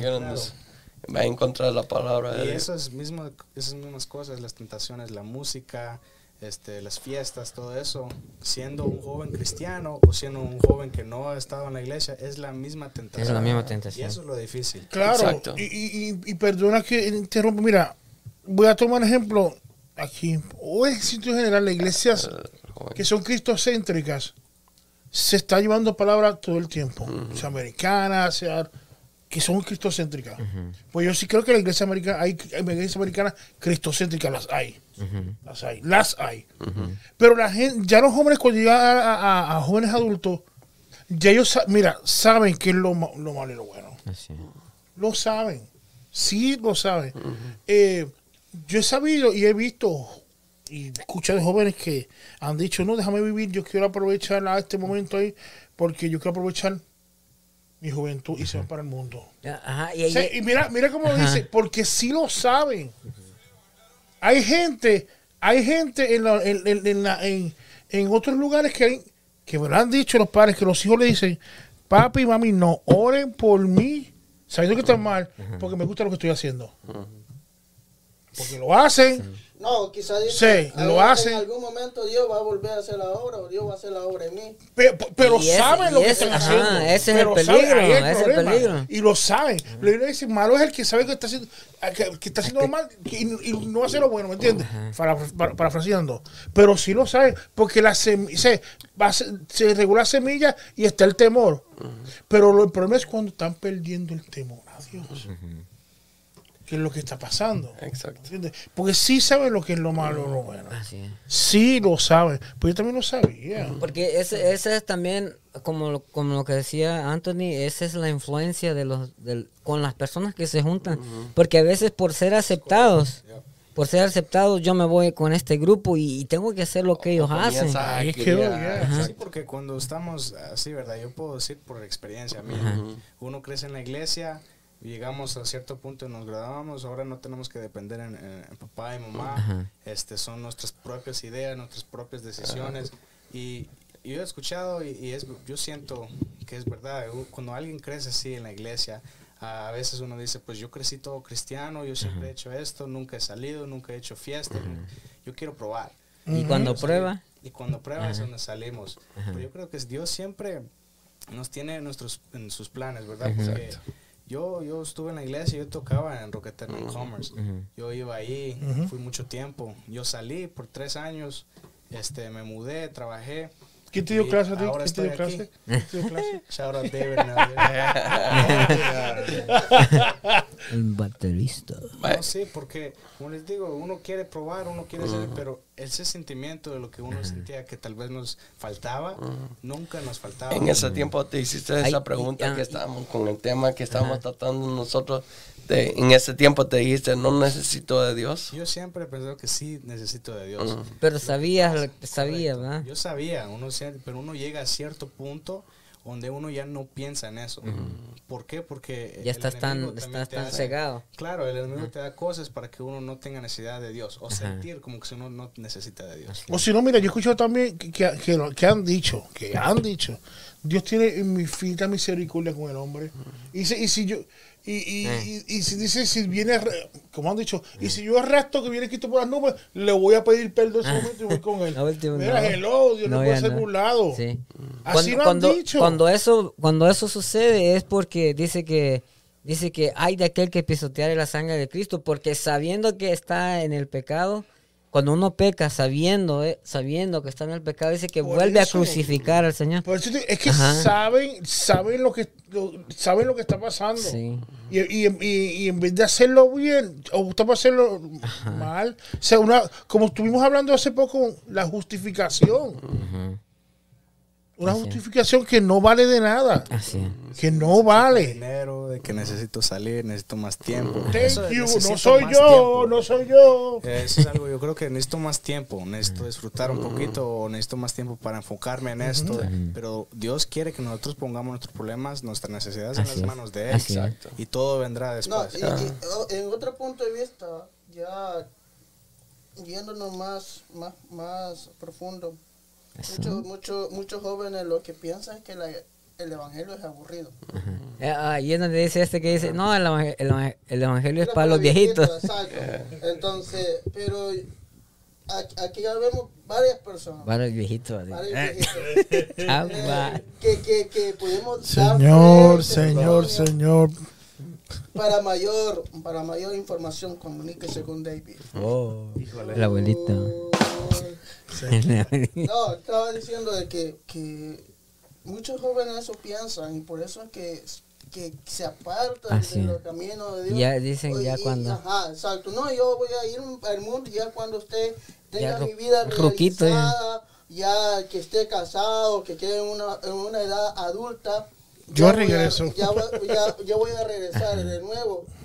Va a encontrar la palabra. Y esas mismas, esas mismas cosas, las tentaciones, la música, este, las fiestas, todo eso, siendo un joven cristiano o siendo un joven que no ha estado en la iglesia, es la misma tentación. Es la misma tentación. Y eso es lo difícil. Claro, y, y, y, perdona que interrumpa, mira, voy a tomar ejemplo aquí, o en sitio general, las iglesias que son cristocéntricas, se está llevando palabra todo el tiempo, sea americana, sea que son cristocéntricas. Pues yo sí creo que la iglesia americana, hay, hay iglesias americanas cristocéntricas, las hay. Las hay, las hay. Pero la gente, ya los jóvenes cuando llegan a, jóvenes adultos, ya ellos, mira, saben qué es lo, lo malo y lo bueno. Lo saben. Sí lo saben. Eh, yo he sabido y he visto y escuchado de jóvenes que han dicho, no, déjame vivir, yo quiero aprovechar a este momento ahí porque yo quiero aprovechar mi juventud y se van para el mundo. y, mira, mira cómo dice, porque sí lo saben. Hay gente, hay gente en, en, en, otros lugares que, que me lo han dicho los padres, que los hijos le dicen, papi y mami, no oren por mí, sabiendo que está mal, porque me gusta lo que estoy haciendo. Porque lo hacen. No, quizás sí, lo hacen. En algún momento Dios va a volver a hacer la obra, o Dios va a hacer la obra en mí. Pero, pero saben lo que están haciendo. Ese es el peligro, ese es el peligro. Y lo saben. Lo que dice, malo es el que sabe que está haciendo, que, está haciendo lo mal y, no hace lo bueno, ¿me entiendes? Para, parafraseando. Pero sí lo saben, porque la se, va, se regula semilla y está el temor. Pero el problema es cuando están perdiendo el temor a Dios qué es lo que está pasando. Exacto. Porque sí saben lo que es lo malo o lo bueno. Sí lo saben. Pues yo también lo sabía. Porque ese, ese es también, como, como lo que decía Anthony, esa es la influencia de los, con las personas que se juntan. Porque a veces por ser aceptados, por ser aceptados, yo me voy con este grupo y, tengo que hacer lo que ellos hacen. Sí, porque cuando estamos así, ¿verdad? Yo puedo decir por experiencia mía. Uno crece en la iglesia llegamos a cierto punto y nos graduamos, ahora no tenemos que depender en, papá y mamá, este son nuestras propias ideas, nuestras propias decisiones. Y, yo he escuchado y, es, yo siento que es verdad, cuando alguien crece así en la iglesia, a veces uno dice, pues yo crecí todo cristiano, yo siempre he hecho esto, nunca he salido, nunca he hecho fiesta, yo quiero probar. ¿Y cuando prueba? Y cuando prueba es donde salimos. Pero yo creo que Dios siempre nos tiene nuestros, en sus planes, ¿verdad? Porque yo, yo estuve en la iglesia, yo tocaba en Rock Commerce. Yo iba ahí, fui mucho tiempo. Yo salí por tres años, este, me mudé, trabajé. ¿Quién te dio clase a ti? ¿Quién te dio clase? Shout out David. El baterista. No, sí, porque, como les digo, uno quiere probar, uno quiere saber, pero ese sentimiento de lo que uno sentía que tal vez nos faltaba, nunca nos faltaba. En ese tiempo te hiciste esa pregunta que estábamos con el tema que estábamos tratando nosotros. En ese tiempo te dijiste, no necesito de Dios. Yo siempre he pensado que sí necesito de Dios. Pero sabías, sabías, ¿verdad? Yo sabía, uno, pero uno llega a cierto punto donde uno ya no piensa en eso. ¿Por qué? Porque ya estás tan, tan cegado. Claro, el enemigo te da cosas para que uno no tenga necesidad de Dios o sentir como que si uno no necesita de Dios. O si no, mira, yo he escuchado también que, que, que, han dicho, que han dicho, Dios tiene infinita misericordia con el hombre. y, y si yo y, y, eh. y, si dice, si viene, como han dicho, y si yo arresto que viene quito por las nubes, le voy a pedir perdón ese momento y voy con él. Mira, el odio, no, puede ser burlado. Sí. Así cuando, lo han dicho. Cuando eso, cuando eso sucede es porque dice que dice que hay de aquel que pisoteare la sangre de Cristo, porque sabiendo que está en el pecado, cuando uno peca sabiendo, eh, sabiendo que está en el pecado, dice que vuelve a crucificar al Señor. es que saben, saben lo que saben lo que está pasando. Y, en vez de hacerlo bien, o para hacerlo mal, o sea, una, como estuvimos hablando hace poco, la justificación. Una justificación que no vale de nada. Así Que no vale. Dinero, de que necesito salir, necesito más tiempo. no soy yo, no soy yo. Eso es algo, yo creo que necesito más tiempo, necesito disfrutar un poquito, o necesito más tiempo para enfocarme en esto. Pero Dios quiere que nosotros pongamos nuestros problemas, nuestras necesidades en las manos de Él. Exacto. Y todo vendrá después. Oh, en otro punto de vista, ya yéndonos más, más, más profundo Muchos mucho, muchos jóvenes lo que piensan es que el evangelio es aburrido. Eh, ah, y es donde dice este que dice, no, el, evangelio, el evangelio es para, los viejitos. Entonces, pero aquí ya vemos varias personas. Varios viejitos. Varios viejitos. Eh, que, que, que podemos Señor, señor, señor. Para mayor, para mayor información, comuníquese con David. Oh, el abuelito. No, estaba diciendo de que, que muchos jóvenes eso piensan y por eso es que, que se apartan de los caminos de Dios. Ya dicen ya cuando. Ajá, exacto. No, yo voy a ir al mundo ya cuando usted tenga mi vida realizada, ya. que esté casado, que quede en una, en una edad adulta. Yo regreso. ya, ya, ya voy a regresar de nuevo.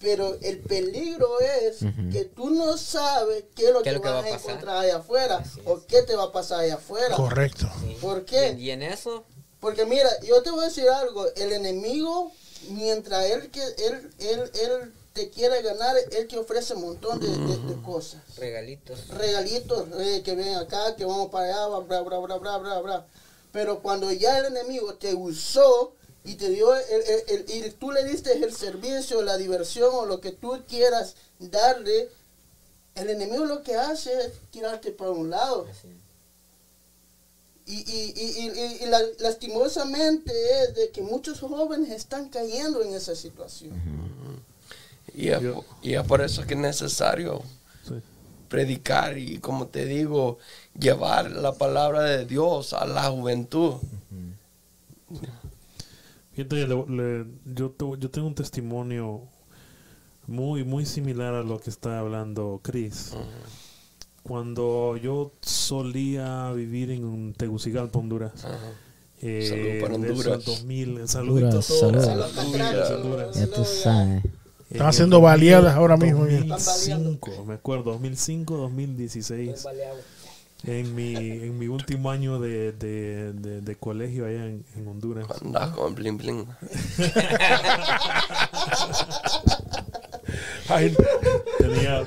Pero el peligro es que tú no sabes qué es lo que, vas a, encontrar allá afuera o qué te va a pasar allá afuera. Correcto. ¿Por qué? ¿Y en eso? Porque mira, yo te voy a decir algo, el enemigo, mientras él, que, él, él, él te quiere ganar, él te ofrece un montón de, cosas. Regalitos. Regalitos, eh, que ven acá, que vamos para allá, bla, bla, bla, bla, bla, bla. Pero cuando ya el enemigo te usó, y te dio el, y tú le diste el servicio, la diversión o lo que tú quieras darle, el enemigo lo que hace es tirarte para un lado. Y, y, y, y lastimosamente es de que muchos jóvenes están cayendo en esa situación. Y es, por eso que es necesario predicar y, como te digo, llevar la palabra de Dios a la juventud. Yo, yo tengo un testimonio muy, muy similar a lo que está hablando Chris. Cuando yo solía vivir en Tegucigalpa, Honduras. Eh, para Honduras. 2000, saluditos a todos. Ya tú sabes. Están haciendo baleadas ahora mismo. 2005, me acuerdo, 2005, 2016. En mi, en mi último año de, de, de, colegio allá en, en Honduras. Andás con bling bling. tenía,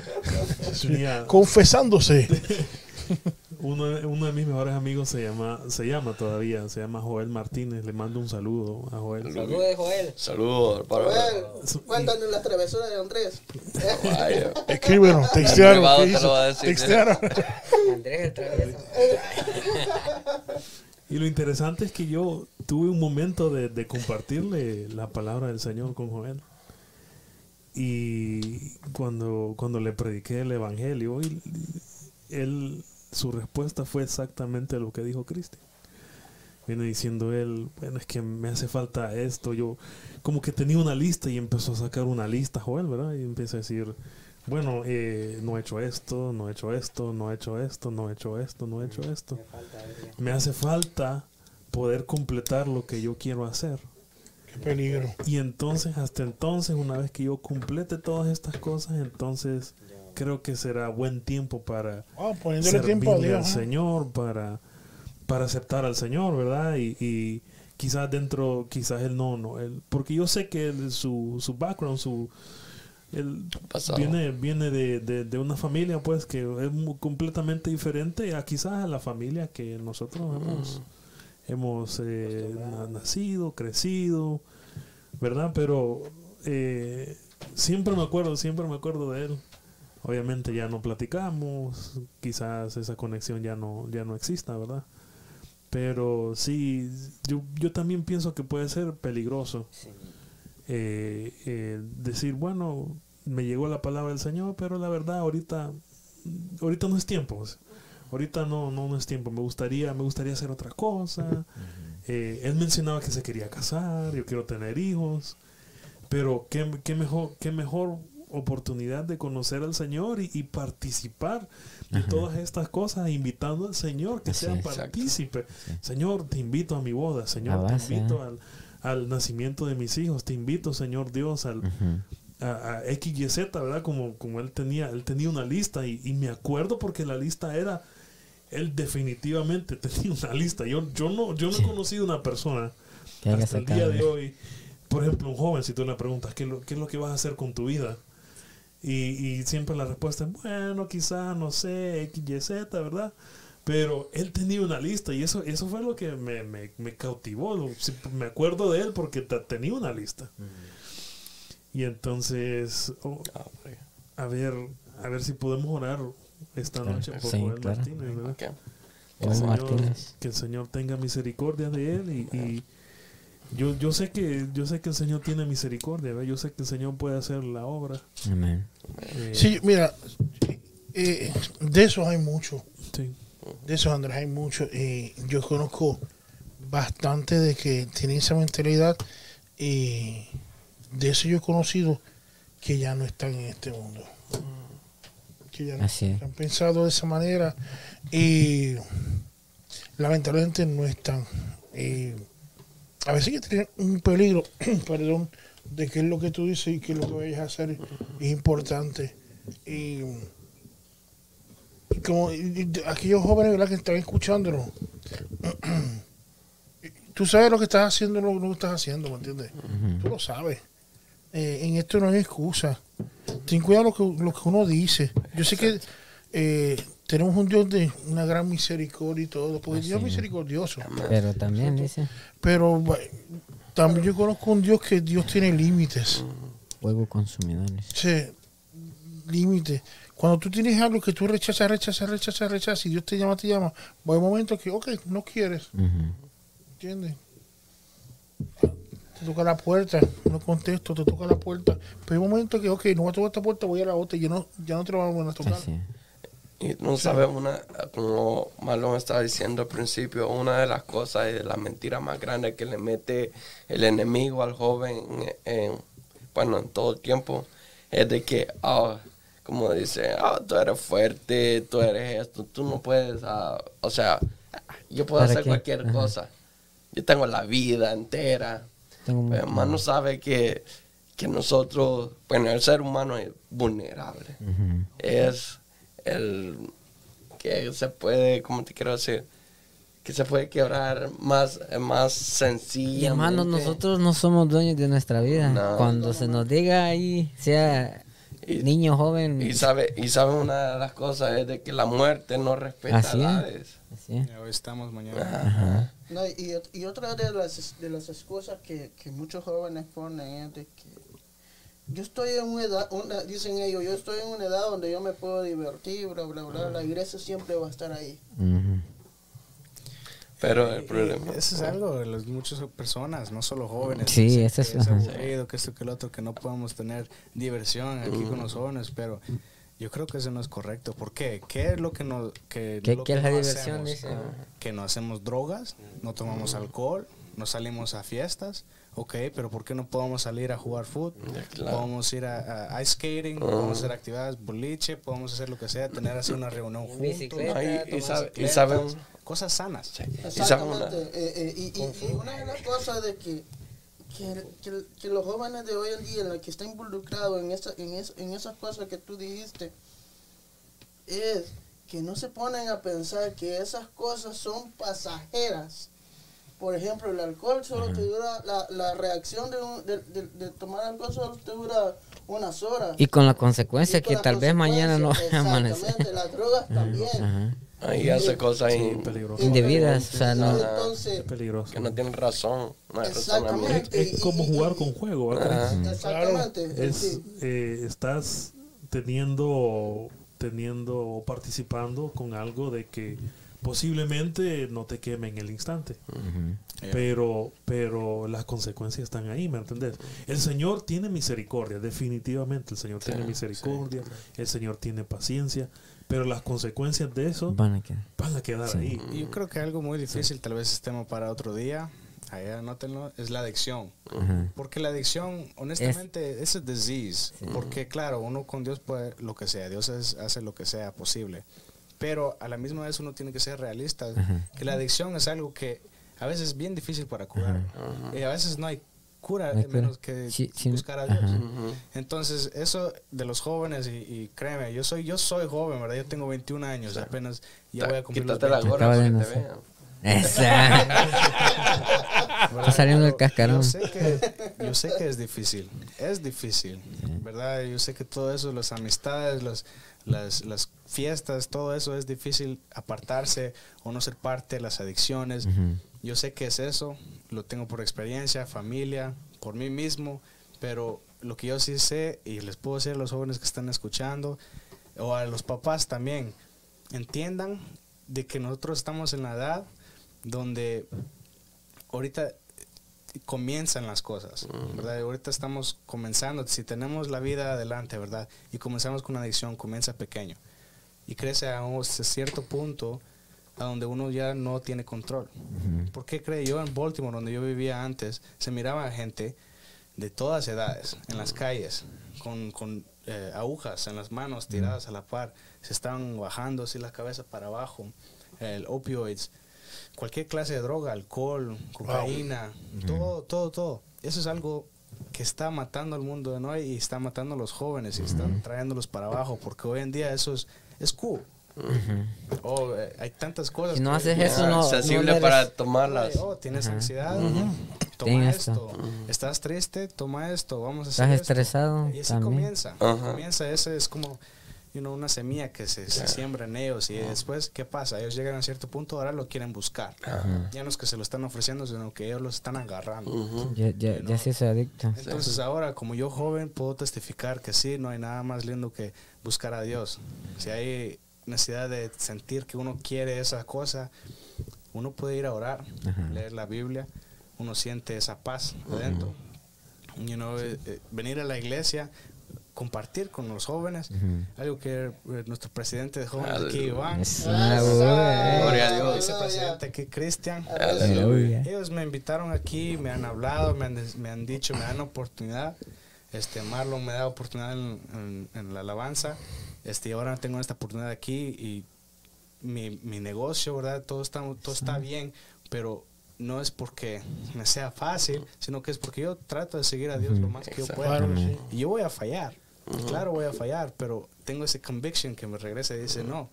tenía, Confesándose. Uno, uno, de mis mejores amigos se llama, se llama todavía, se llama Joel Martínez. Le mando un saludo a Joel. Saludos, Joel. Saludos para Joel. Cuéntanos las travesuras de Andrés. Escríbenos, textearon. Textearon. Andrés el travieso. Y lo interesante es que yo tuve un momento de, de compartirle la palabra del Señor con Joel. Y cuando, cuando le prediqué el Evangelio, él, su respuesta fue exactamente lo que dijo Cristo. Viene diciendo él, bueno, es que me hace falta esto. Yo como que tenía una lista y empezó a sacar una lista, Joel, ¿verdad? Y empieza a decir, bueno, eh, no he hecho esto, no he hecho esto, no he hecho esto, no he hecho esto, no he hecho esto. Me hace falta poder completar lo que yo quiero hacer peligro. Y entonces, hasta entonces, una vez que yo complete todas estas cosas, entonces creo que será buen tiempo para oh, tiempo al ¿eh? Señor, para, para aceptar al Señor, ¿verdad? Y, quizás dentro, quizás él no, no, él, porque yo sé que su, su background, su... Él viene, viene de, de, una familia pues que es completamente diferente a quizás a la familia que nosotros hemos, mm hemos eh, nacido, crecido, ¿verdad? Pero eh, siempre me acuerdo, siempre me acuerdo de él. Obviamente ya no platicamos, quizás esa conexión ya no, ya no exista, ¿verdad? Pero sí, yo, yo también pienso que puede ser peligroso eh, decir, bueno, me llegó la palabra del Señor, pero la verdad ahorita, ahorita no es tiempo ahorita no, no, no es tiempo, me gustaría, me gustaría hacer otra cosa. Eh, él mencionaba que se quería casar, yo quiero tener hijos, pero qué, qué mejor, qué mejor oportunidad de conocer al Señor y, participar de todas estas cosas, invitando al Señor que sea partícipe. Señor, te invito a mi boda, Señor, te invito al, al, nacimiento de mis hijos, te invito, Señor Dios, al, a, a, X y Z, ¿verdad? Como, como él tenía, él tenía una lista y, y me acuerdo porque la lista era él definitivamente tenía una lista. Yo, yo, no, yo no he conocido una persona hasta el día de hoy, por ejemplo, un joven, si tú le preguntas, ¿qué, ¿qué es lo que vas a hacer con tu vida? Y, siempre la respuesta es, bueno, quizá, no sé, X, Y, Z, ¿verdad? Pero él tenía una lista y eso, eso fue lo que me, me, cautivó. Me acuerdo de él porque tenía una lista. Y entonces, oh, ah, a ver, a ver si podemos orar esta noche por Joel Martínez, Que, el Señor, tenga misericordia de él y, yo, yo sé que yo sé que el Señor tiene misericordia, yo sé que el Señor puede hacer la obra. Amén. Eh, sí, mira, eh, de eso hay mucho. De eso, Andrés, hay mucho. y yo conozco bastante de que tienen esa mentalidad y de eso yo he conocido que ya no están en este mundo que ya han pensado de esa manera y lamentablemente no están. A veces que tienen un peligro, perdón, de qué es lo que tú dices y qué es lo que vayas a hacer es importante. Y, como aquellos jóvenes ¿verdad? que están escuchándonos, tú sabes lo que estás haciendo, lo, lo que estás haciendo, ¿me entiendes? Tú lo sabes. Eh, en esto no hay excusa. Ten cuidado lo que, lo que uno dice. Yo sé que eh, tenemos un Dios de una gran misericordia y todo, porque Dios es misericordioso. Pero también dice. Pero También yo conozco un Dios que Dios tiene límites. Fuego consumidores. Sí, límites. Cuando tú tienes algo que tú rechazas, rechazas, rechazas, rechazas, y Dios te llama, te llama, va a un momento que, ok, no quieres. ¿Entiendes? Te toca la puerta, no contesto, te toca la puerta. Pero hay un momento que, ok, no voy a tocar esta puerta, voy a la otra y ya no, ya no te lo vamos a tocar. Y no sabemos, una, como Marlon estaba diciendo al principio, una de las cosas y de las mentiras más grandes que le mete el enemigo al joven, en, bueno, en todo el tiempo, es de que, oh, como dice, oh, tú eres fuerte, tú eres esto, tú no puedes, uh, o sea, yo puedo hacer cualquier cosa. Yo tengo la vida entera. Tengo hermano sabe que, que nosotros, bueno, el ser humano es vulnerable. Es el que se puede, como te quiero decir? Que se puede quebrar más, más sencillo. Hermano, nosotros no somos dueños de nuestra vida. Cuando se nos diga ahí, sea niño, joven. Y sabe, y sabe una de las cosas es de que la muerte no respeta edades. Hoy estamos mañana. No, y, y, otra de las, de las excusas que, que muchos jóvenes ponen es de que yo estoy en una edad, dicen ellos, yo estoy en una edad donde yo me puedo divertir, bla, bla, bla, la iglesia siempre va a estar ahí. Pero el problema. Eso es algo de las muchas personas, no solo jóvenes. Sí, eso es. aburrido, que esto, que el otro, que no podemos tener diversión aquí con los jóvenes, pero yo creo que eso no es correcto. ¿Por qué? ¿Qué es lo que no que, ¿Qué, lo que es la diversión? Dice? Que no hacemos drogas, no tomamos alcohol, no salimos a fiestas. Ok, pero ¿por qué no podemos salir a jugar fútbol? Podemos ir a, ice skating, podemos hacer actividades boliche, podemos hacer lo que sea, tener así una reunión juntos. y, saben cosas sanas. Exactamente. Eh, eh, y, una de las cosas de que, que, los jóvenes de hoy en día, en los que están involucrados en, esa, en, en esas cosas que tú dijiste, es que no se ponen a pensar que esas cosas son pasajeras por ejemplo, el alcohol solo te dura, la, la reacción de, de, de, tomar alcohol solo te dura unas horas. Y con la consecuencia que tal vez mañana no amanece. Exactamente, las drogas también. Ahí hace cosas indebidas, o sea, no. Entonces, peligroso. Que no tienen razón. No exactamente. Es, como jugar con juego, ¿verdad? Exactamente. Es, eh, estás teniendo, teniendo o participando con algo de que posiblemente no te queme en el instante. Pero, pero las consecuencias están ahí, ¿me entendés? El Señor tiene misericordia, definitivamente. El Señor tiene misericordia, el Señor tiene paciencia, pero las consecuencias de eso van a quedar, ahí. Yo creo que algo muy difícil, tal vez estemos para otro día, ahí anótenlo, es la adicción. Porque la adicción, honestamente, es, un disease. Porque, claro, uno con Dios puede lo que sea, Dios hace lo que sea posible pero a la misma vez uno tiene que ser realista, que la adicción es algo que a veces es bien difícil para curar. Y a veces no hay cura, menos que buscar a Dios. Entonces, eso de los jóvenes, y, créeme, yo soy yo soy joven, ¿verdad? Yo tengo 21 años, apenas ya voy a cumplir los 20. la gorra Está saliendo el cascarón. Yo sé, que, yo sé que es difícil, es difícil, ¿verdad? Yo sé que todo eso, las amistades, los las, las fiestas, todo eso es difícil apartarse o no ser parte de las adicciones. Yo sé que es eso, lo tengo por experiencia, familia, por mí mismo, pero lo que yo sí sé y les puedo decir a los jóvenes que están escuchando o a los papás también, entiendan de que nosotros estamos en la edad donde ahorita comienzan las cosas, ¿verdad? Ahorita estamos comenzando, si tenemos la vida adelante, ¿verdad? Y comenzamos con una adicción, comienza pequeño y crece a un cierto punto a donde uno ya no tiene control. ¿Por qué cree yo en Baltimore, donde yo vivía antes, se miraba gente de todas edades en las calles con, con eh, agujas en las manos tiradas a la par, se estaban bajando así la cabeza para abajo, el opioids cualquier clase de droga, alcohol, cocaína, todo, todo, todo. Eso es algo que está matando al mundo de hoy y está matando a los jóvenes y están trayéndolos para abajo, porque hoy en día eso es, es cool. Oh, eh, hay tantas cosas. Si no haces eso, no. Sensible para tomarlas. Oh, tienes ansiedad. Toma esto. Estás triste, toma esto. Vamos a hacer Estás estresado. Y así comienza. Comienza. Ese es como una semilla que se, siembra en ellos y después, ¿qué pasa? Ellos llegan a cierto punto, ahora lo quieren buscar. Ya no es que se lo están ofreciendo, sino que ellos lo están agarrando. Ya, ya, se adicta. Entonces ahora, como yo joven, puedo testificar que sí, no hay nada más lindo que buscar a Dios. Si hay necesidad de sentir que uno quiere esa cosa, uno puede ir a orar, leer la Biblia, uno siente esa paz adentro. You know, eh, eh, venir a la iglesia compartir con los jóvenes, algo que eh, nuestro presidente de jóvenes aquí, Iván, Gloria a Dios. vicepresidente aquí, Cristian, ellos me invitaron aquí, me han hablado, me han, me han dicho, me dan oportunidad, este Marlon me da oportunidad en, en, la alabanza, este, y ahora tengo esta oportunidad aquí y mi, mi negocio, ¿verdad? Todo está, todo está bien, pero no es porque me sea fácil, sino que es porque yo trato de seguir a Dios lo más que yo pueda. Y yo voy a fallar. Claro, voy a fallar, pero tengo ese conviction que me regresa y dice, no,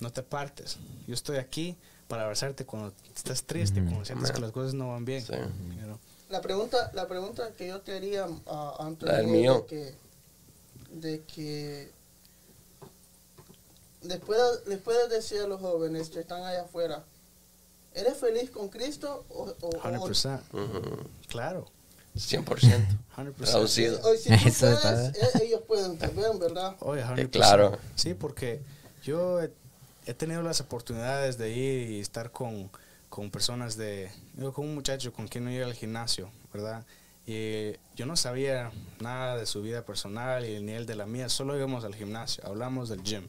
no te partes. Yo estoy aquí para abrazarte cuando estás triste, cuando sientes que las cosas no van bien. La pregunta, la pregunta que yo te haría uh, antes de que, de que después, después de decir a los jóvenes que están allá afuera, ¿Eres feliz con Cristo o, 100%. Claro. 100%. 100%. Traducido. Hoy, si puedes, eh, ellos pueden también, ¿verdad? Oye, 100%. claro. Sí, porque yo he, tenido las oportunidades de ir y estar con, con personas de... Yo con un muchacho con quien no iba al gimnasio, ¿verdad? Y yo no sabía nada de su vida personal y ni él de la mía, solo íbamos al gimnasio, hablamos del gym.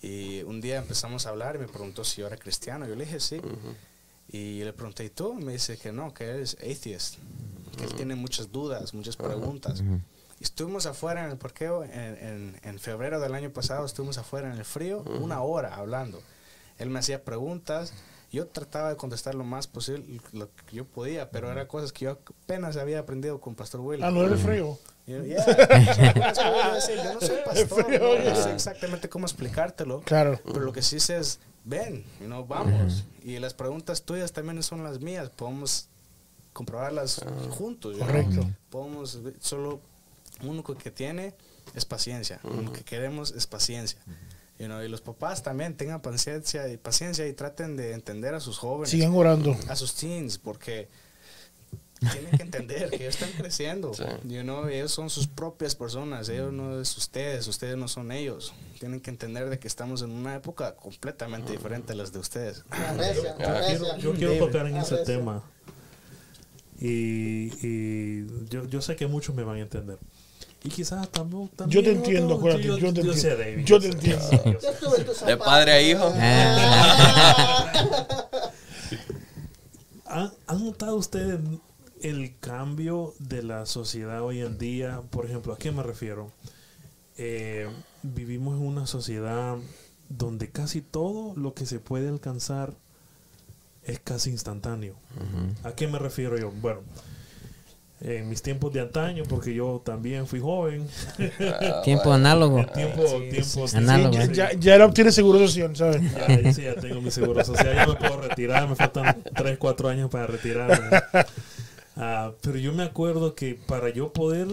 Y un día empezamos a hablar y me preguntó si yo era cristiano. Yo le dije sí. Y le pregunté, ¿y tú? Me dice que no, que él es atheist. Que él tiene muchas dudas, muchas preguntas. estuvimos afuera en el parqueo en, en, febrero del año pasado, estuvimos afuera en el frío, una hora hablando. Él me hacía preguntas. Yo trataba de contestar lo más posible, lo que yo podía, pero eran cosas que yo apenas había aprendido con Pastor Will. Ah, no era frío. yo no soy pastor, no, sé exactamente cómo explicártelo. Claro. Pero lo que sí sé es, ven, no vamos. Y las preguntas tuyas también son las mías. Podemos comprobarlas ah, juntos. Correcto. Podemos, solo uno que tiene es paciencia. Lo que queremos es paciencia. y los papás también tengan paciencia y paciencia y traten de entender a sus jóvenes. Sigan orando. A sus teens, porque tienen que entender que ellos están creciendo. You know, ellos son sus propias personas, ellos no es ustedes, ustedes no son ellos. Tienen que entender de que estamos en una época completamente diferente a las de ustedes. Yo, quiero, tocar en ese tema. Y, y yo, yo, sé que muchos me van a entender. Y quizás también, Yo te entiendo, acuérdate. Yo, yo, te entiendo. yo te entiendo. De padre a hijo. ¿Han notado ustedes el cambio de la sociedad hoy en día, por ejemplo, ¿a qué me refiero? Eh, vivimos en una sociedad donde casi todo lo que se puede alcanzar es casi instantáneo. ¿A qué me refiero yo? Bueno, en mis tiempos de antaño, porque yo también fui joven. tiempo análogo. Tiempo, tiempo análogo. ya, ya, era, obtiene seguro social, ¿sabes? Ya, sí, ya tengo mi seguro social, ya me puedo retirar, me faltan 3, 4 años para retirarme. Ah, pero yo me acuerdo que para yo poder,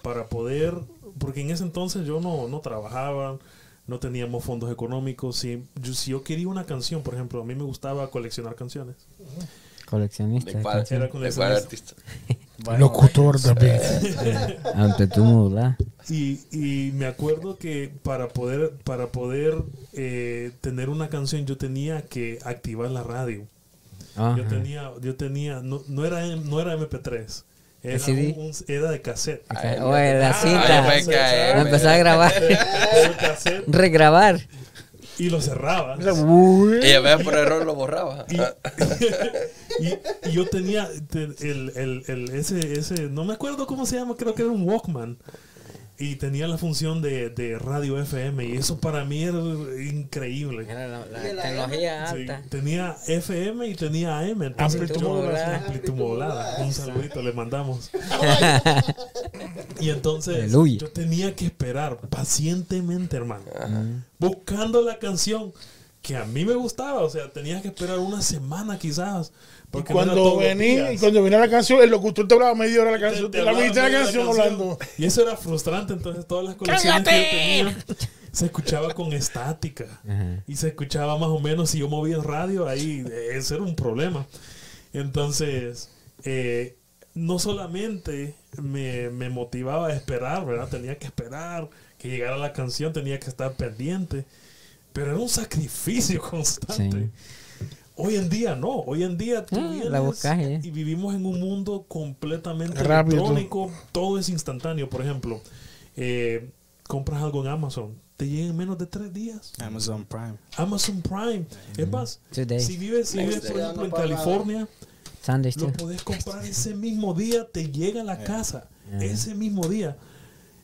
para poder, porque en ese entonces yo no, no trabajaba, no teníamos fondos económicos. Si yo, si yo quería una canción, por ejemplo, a mí me gustaba coleccionar canciones. Coleccionista. ¿De cuál, era coleccionista? artista? Locutor también. Ante tu Y, y me acuerdo que para poder, para poder eh, tener una canción yo tenía que activar la radio. Yo tenía, yo tenía, no, no, era, no era MP3. Era, un, era de cassette. o la cinta. lo empezaba a grabar. Regrabar. Y lo cerraba. Y a veces por error lo borraba. Y, y, yo tenía el, el, el, ese, ese, no me acuerdo cómo se llama, creo que era un Walkman y tenía la función de, de, radio FM y eso para mí era increíble. Era la, tecnología alta. tenía FM y tenía AM. Amplitud modulada. modulada. Un saludito le mandamos. y entonces yo tenía que esperar pacientemente, hermano, buscando la canción que a mí me gustaba. O sea, tenía que esperar una semana quizás y cuando, venía, y cuando venía la canción, el locutor te hablaba media hora la canción, te, la, la canción hablando. Y eso era frustrante, entonces todas las colecciones que yo tenía se escuchaba con estática. Y se escuchaba más o menos, si yo movía el radio, ahí ese era un problema. Entonces, eh, no solamente me, me, motivaba a esperar, ¿verdad? Tenía que esperar que llegara la canción, tenía que estar pendiente, pero era un sacrificio constante. Hoy en día no, hoy en día tú ah, vienes ¿eh? y vivimos en un mundo completamente electrónico, todo es instantáneo. Por ejemplo, eh, compras algo en Amazon, te llega en menos de tres días. Amazon Prime. Amazon Prime. Es más, si vives, si vives por ejemplo en California, lo puedes comprar ese mismo día, te llega a la casa, ese mismo día.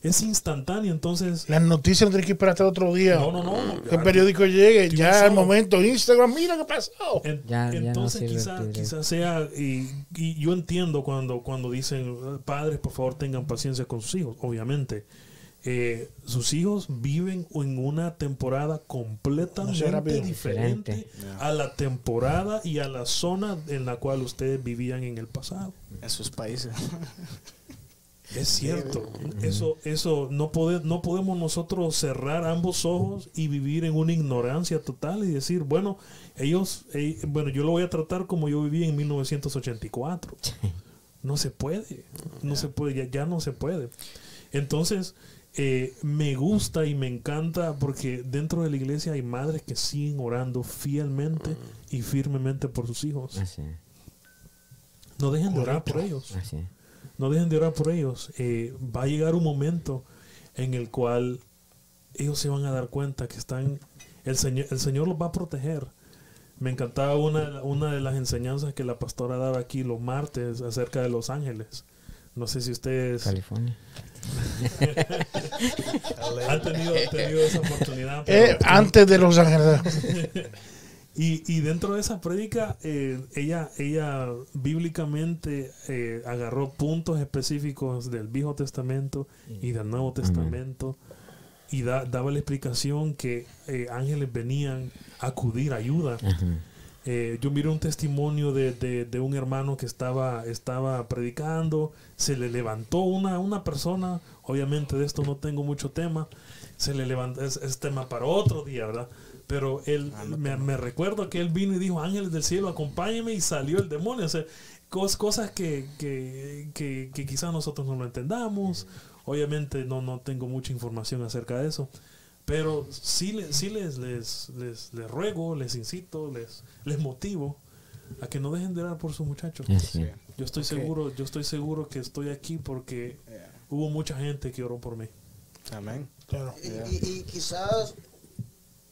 Es instantáneo, entonces... Las noticias no tienes que esperar hasta otro día. No, no, no. Que el periódico llegue, ya al momento, Instagram, mira qué pasó. entonces quizás sea, y, y, yo entiendo cuando, cuando dicen, padres, por favor tengan paciencia con sus hijos, obviamente. Eh, sus hijos viven en una temporada completamente diferente a la temporada y a la zona en la cual ustedes vivían en el pasado. En sus países. Es cierto, eso, eso no, no podemos nosotros cerrar ambos ojos y vivir en una ignorancia total y decir, bueno, ellos, eh, bueno, yo lo voy a tratar como yo viví en 1984. No se puede, no se puede, ya, ya no se puede. Entonces, eh, me gusta y me encanta porque dentro de la iglesia hay madres que siguen orando fielmente y firmemente por sus hijos. No dejen de orar por ellos. No dejen de orar por ellos. Eh, va a llegar un momento en el cual ellos se van a dar cuenta que están, el Señor, el Señor los va a proteger. Me encantaba una, una de las enseñanzas que la pastora daba aquí los martes acerca de los ángeles. No sé si ustedes... California. Han tenido, esa oportunidad. Eh, antes de Los Ángeles. y, dentro de esa prédica, eh, ella, ella bíblicamente eh, agarró puntos específicos del Viejo Testamento y del Nuevo Testamento y daba la explicación que ángeles venían a acudir ayuda. Eh, yo miré un testimonio de, de, un hermano que estaba, estaba predicando, se le levantó una, una persona, obviamente de esto no tengo mucho tema, se le levantó, es, tema para otro día, ¿verdad? Pero él, ah, me, me, recuerdo que él vino y dijo, ángeles del cielo, acompáñeme y salió el demonio. O sea, cosas que, que, que, que quizás nosotros no lo entendamos. Obviamente no, no tengo mucha información acerca de eso. Pero sí, les, les, les, les, ruego, les incito, les, les motivo a que no dejen de orar por sus muchachos. Yo estoy seguro, yo estoy seguro que estoy aquí porque hubo mucha gente que oró por mí. Amén. y, quizás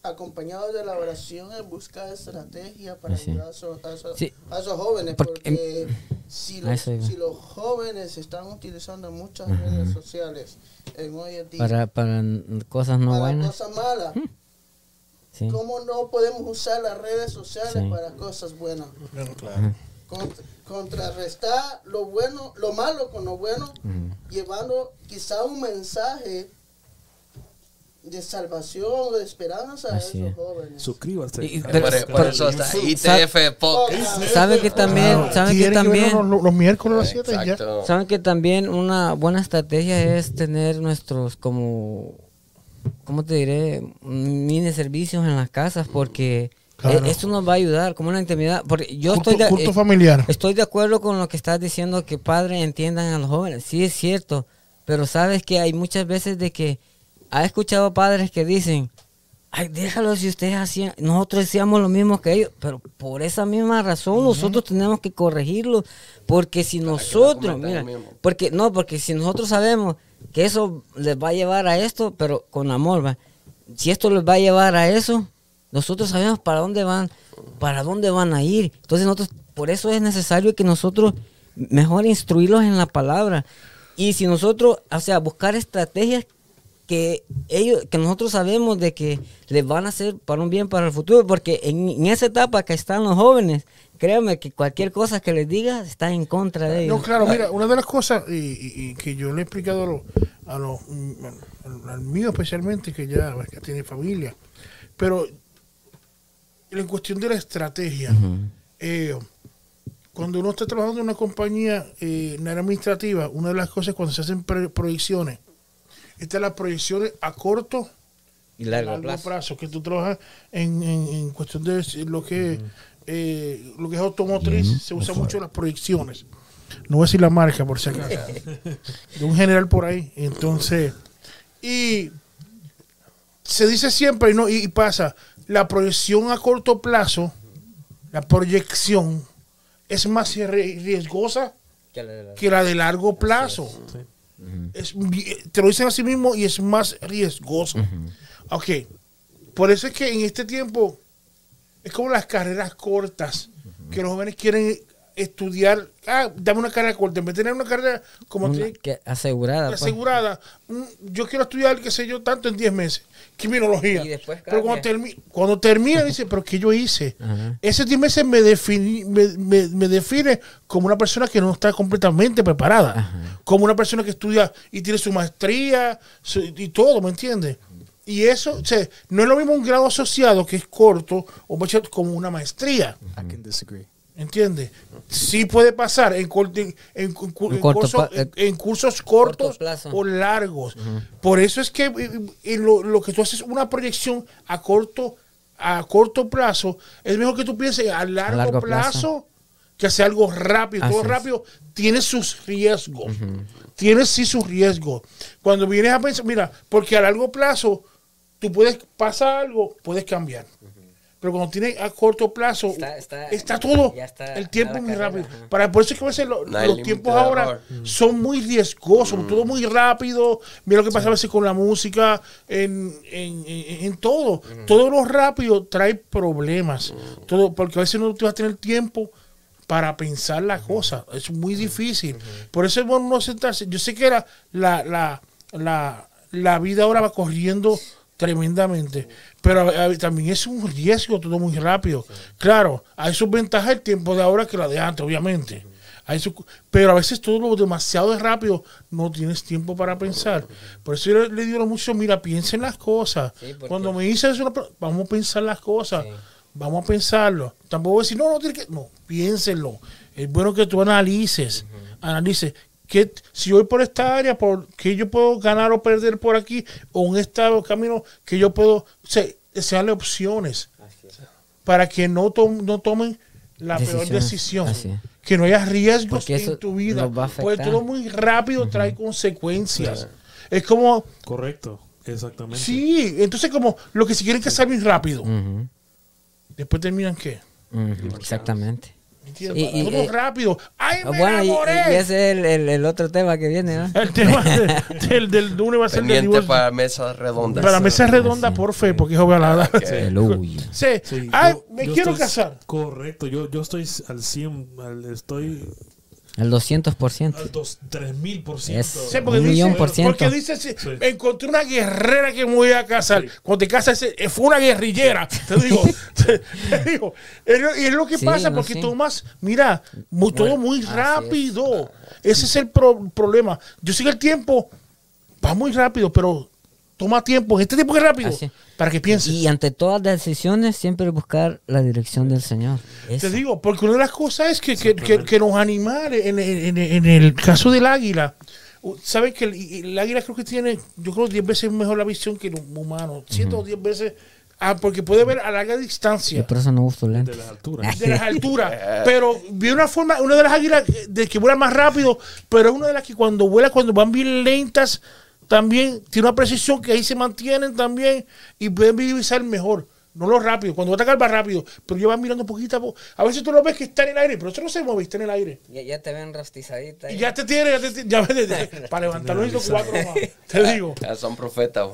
acompañado de la oración en buscar estrategia para ayudar a, esos, jóvenes, porque, si, los, si, los, jóvenes están utilizando muchas redes sociales en hoy en día para, para cosas no para buenas, cosas malas, ¿cómo no podemos usar las redes sociales para cosas buenas? claro. contrarrestar lo bueno, lo malo con lo bueno, llevando quizá un mensaje de salvación de esperanza a esos jóvenes. Suscríbase. por, eso está ITF Podcast. ¿Saben que también, saben que también los, miércoles a las 7 ya? Saben que también una buena estrategia es tener nuestros como ¿cómo te diré? mini servicios en las casas porque e, Esto nos va a ayudar como una intimidad. Porque yo estoy, de, eh, familiar. estoy de acuerdo con lo que estás diciendo, que padres entiendan a los jóvenes. Sí, es cierto. Pero sabes que hay muchas veces de que ha escuchado padres que dicen, ay, déjalo si ustedes hacían, nosotros decíamos lo mismo que ellos, pero por esa misma razón nosotros tenemos que corregirlo, porque si nosotros, mira, porque no, porque si nosotros sabemos que eso les va a llevar a esto, pero con amor, ¿va? si esto les va a llevar a eso, nosotros sabemos para dónde van, para dónde van a ir. Entonces nosotros, por eso es necesario que nosotros mejor instruirlos en la palabra. Y si nosotros, o sea, buscar estrategias que ellos, que nosotros sabemos de que les van a hacer para un bien para el futuro, porque en, esa etapa que están los jóvenes, créanme que cualquier cosa que les diga está en contra de ellos. No, claro, mira, una de las cosas y, que yo le he explicado a los, al, mío especialmente, que ya, tiene familia, pero en cuestión de la estrategia, eh, cuando uno está trabajando en una compañía eh, administrativa, una de las cosas cuando se hacen proyecciones, estas las proyecciones a corto, Y largo, plazo. Que tú trabajas en, en, cuestión de lo que, eh, lo que es automotriz, se usa mucho las proyecciones. No voy a decir la marca por si acaso. de un general por ahí. Entonces, y se dice siempre y, no, y pasa, la proyección a corto plazo, la proyección es más riesgosa que la de, largo plazo. Es, te lo dicen a sí mismo y es más riesgoso. Ok, por eso es que en este tiempo es como las carreras cortas, que los jóvenes quieren estudiar, ah, dame una carrera corta, en vez de tener una carrera como que asegurada. Pues. Asegurada. Mm, yo quiero estudiar, qué sé yo, tanto en 10 meses. Criminología. pero cuando, cuando termina, dice, pero ¿qué yo hice? Ese 10 meses me, me, me, define como una persona que no está completamente preparada. Como una persona que estudia y tiene su maestría y todo, ¿me entiendes? Y eso, o sea, no es lo mismo un grado asociado que es corto o como una maestría. I can disagree. ¿Entiendes? Sí puede pasar en, en, en, cursos cortos o largos. Por eso es que eh, eh, lo, que tú haces una proyección a corto, a corto plazo, es mejor que tú pienses a largo, plazo, que hacer algo rápido. Todo rápido tiene sus riesgos. Tiene sí sus riesgos. Cuando vienes a pensar, mira, porque a largo plazo tú puedes pasar algo, puedes cambiar pero cuando tiene a corto plazo, está, todo, el tiempo muy rápido. Para, por eso es que a veces los tiempos ahora son muy riesgosos, mm. todo muy rápido. Mira lo que pasa a veces con la música, en, en, en, todo. Mm. Todo lo rápido trae problemas. Mm. Todo, porque a veces no te vas a tener tiempo para pensar las cosas. Es muy difícil. Por eso es bueno no sentarse. Yo sé que la, la, la, la, la vida ahora va corriendo tremendamente. Pero también es un riesgo todo muy rápido. Claro, hay sus ventajas el tiempo de ahora que la de antes, obviamente. pero a veces todo lo demasiado rápido, no tienes tiempo para pensar. Por eso yo le, digo a mucho, mira, piensen las cosas. Cuando me dicen eso, vamos a pensar las cosas. Vamos a pensarlo. Tampoco decir, no, no, tiene que, no, piénsenlo. Es bueno que tú analices, analices que si voy por esta área, por que yo puedo ganar o perder por aquí, o un estado camino que yo puedo, o sea, desearle opciones para que no, no tomen la peor decisión. Que no haya riesgos en tu vida. Porque todo muy rápido trae consecuencias. Es como. Correcto, exactamente. Sí, entonces, como lo que si quieren que salga rápido. Después terminan qué. Exactamente. Y, y, rápido. ¡Ay, me bueno, Y, ese es el, el, otro tema que viene, ¿no? El tema del, del, lunes va a ser del para mesas redondas. Para mesas redondas, por fe, porque hijo la Sí. sí. Ay, me quiero casar. Correcto, yo, yo estoy al 100, estoy el 200%. Al 3000%. Es sí, porque un millón por ciento. Porque dice, sí. encontré una guerrera que me voy a casar. Cuando te casas, eh, fue una guerrillera. Te digo, te, digo. Y es lo que pasa, porque tomas, mira, todo muy rápido. Ese es el problema. Yo sé que el tiempo va muy rápido, pero toma tiempo. Este tiempo es rápido. Para que pienses. Y ante todas las decisiones, siempre buscar la dirección del Señor. Te digo, porque una de las cosas es que, que, que, nos animar en, en, en, el caso del águila. ¿Sabes que el, águila creo que tiene, yo creo, 10 veces mejor la visión que el humano? 110 veces. Ah, porque puede ver a larga distancia. por eso no uso lentes. De las alturas. De las alturas. pero vi una forma, una de las águilas de que vuela más rápido, pero es una de las que cuando vuela, cuando van bien lentas, también tiene una precisión que ahí se mantienen también y pueden visualizar mejor. No lo rápido, cuando va a atacar va rápido, pero yo van mirando poquito a poco. A veces tú lo ves que está en el aire, pero eso no se mueve, está en el aire. Ya, ya te ven rastizadita. Y ya te tiene, ya te ya para levantarlo los cuatro más. Te digo. Ya son profetas.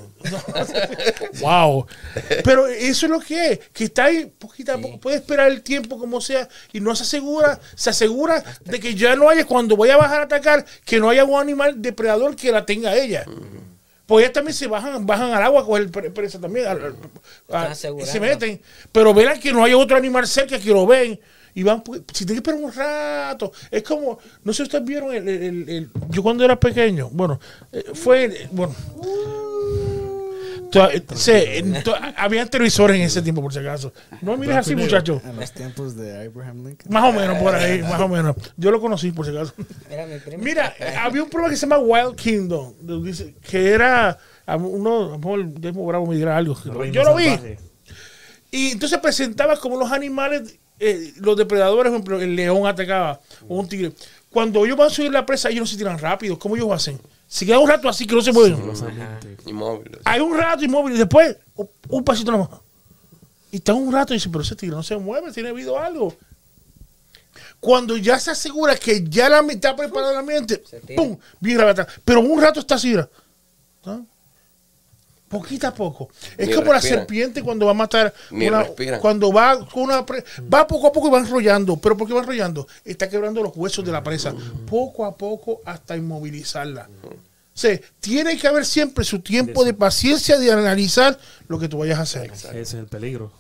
wow. Pero eso es lo que es, que está ahí poquito a poco, puede esperar el tiempo como sea y no se asegura, se asegura de que ya no haya, cuando voy a bajar a atacar, que no haya un animal depredador que la tenga ella. Pues ellas también se bajan, bajan al agua a coger presa también. y se meten. Pero verán que no hay otro animal cerca que lo ven. Y van, pues, si tienen que esperar un rato. Es como, no sé si ustedes vieron el, el, yo cuando era pequeño. Bueno, eh, fue, bueno. Había televisores en ese tiempo, por si acaso. No mires así, muchacho. En los tiempos de Abraham Lincoln. Más o menos, por ahí, más o menos. Yo lo conocí, por si acaso. Mira, había un programa que se llama Wild Kingdom, que era uno, a lo mejor Bravo me dirá algo. Yo lo vi. Y entonces presentaba como los animales, eh, los depredadores, por ejemplo, el león atacaba, o un tigre. Cuando ellos van a subir la presa, ellos no se tiran rápido. ¿Cómo ellos hacen? Se queda un rato así que no se mueven. inmóviles. Hay un rato inmóvil y después un, pasito nomás. Y está un rato y dice, pero ese tigre no se mueve, tiene habido algo. Cuando ya se asegura que ya la mitad preparada el ambiente, ¡pum! Viene la Pero un rato está así. ¿no? Poquito a poco. Es como la serpiente cuando va a matar. Una, cuando va con una va poco a poco y va enrollando. ¿Pero por qué va enrollando? Está quebrando los huesos de la presa. Poco a poco hasta inmovilizarla. O tiene que haber siempre su tiempo de paciencia de analizar lo que tú vayas a hacer. Ese es el peligro.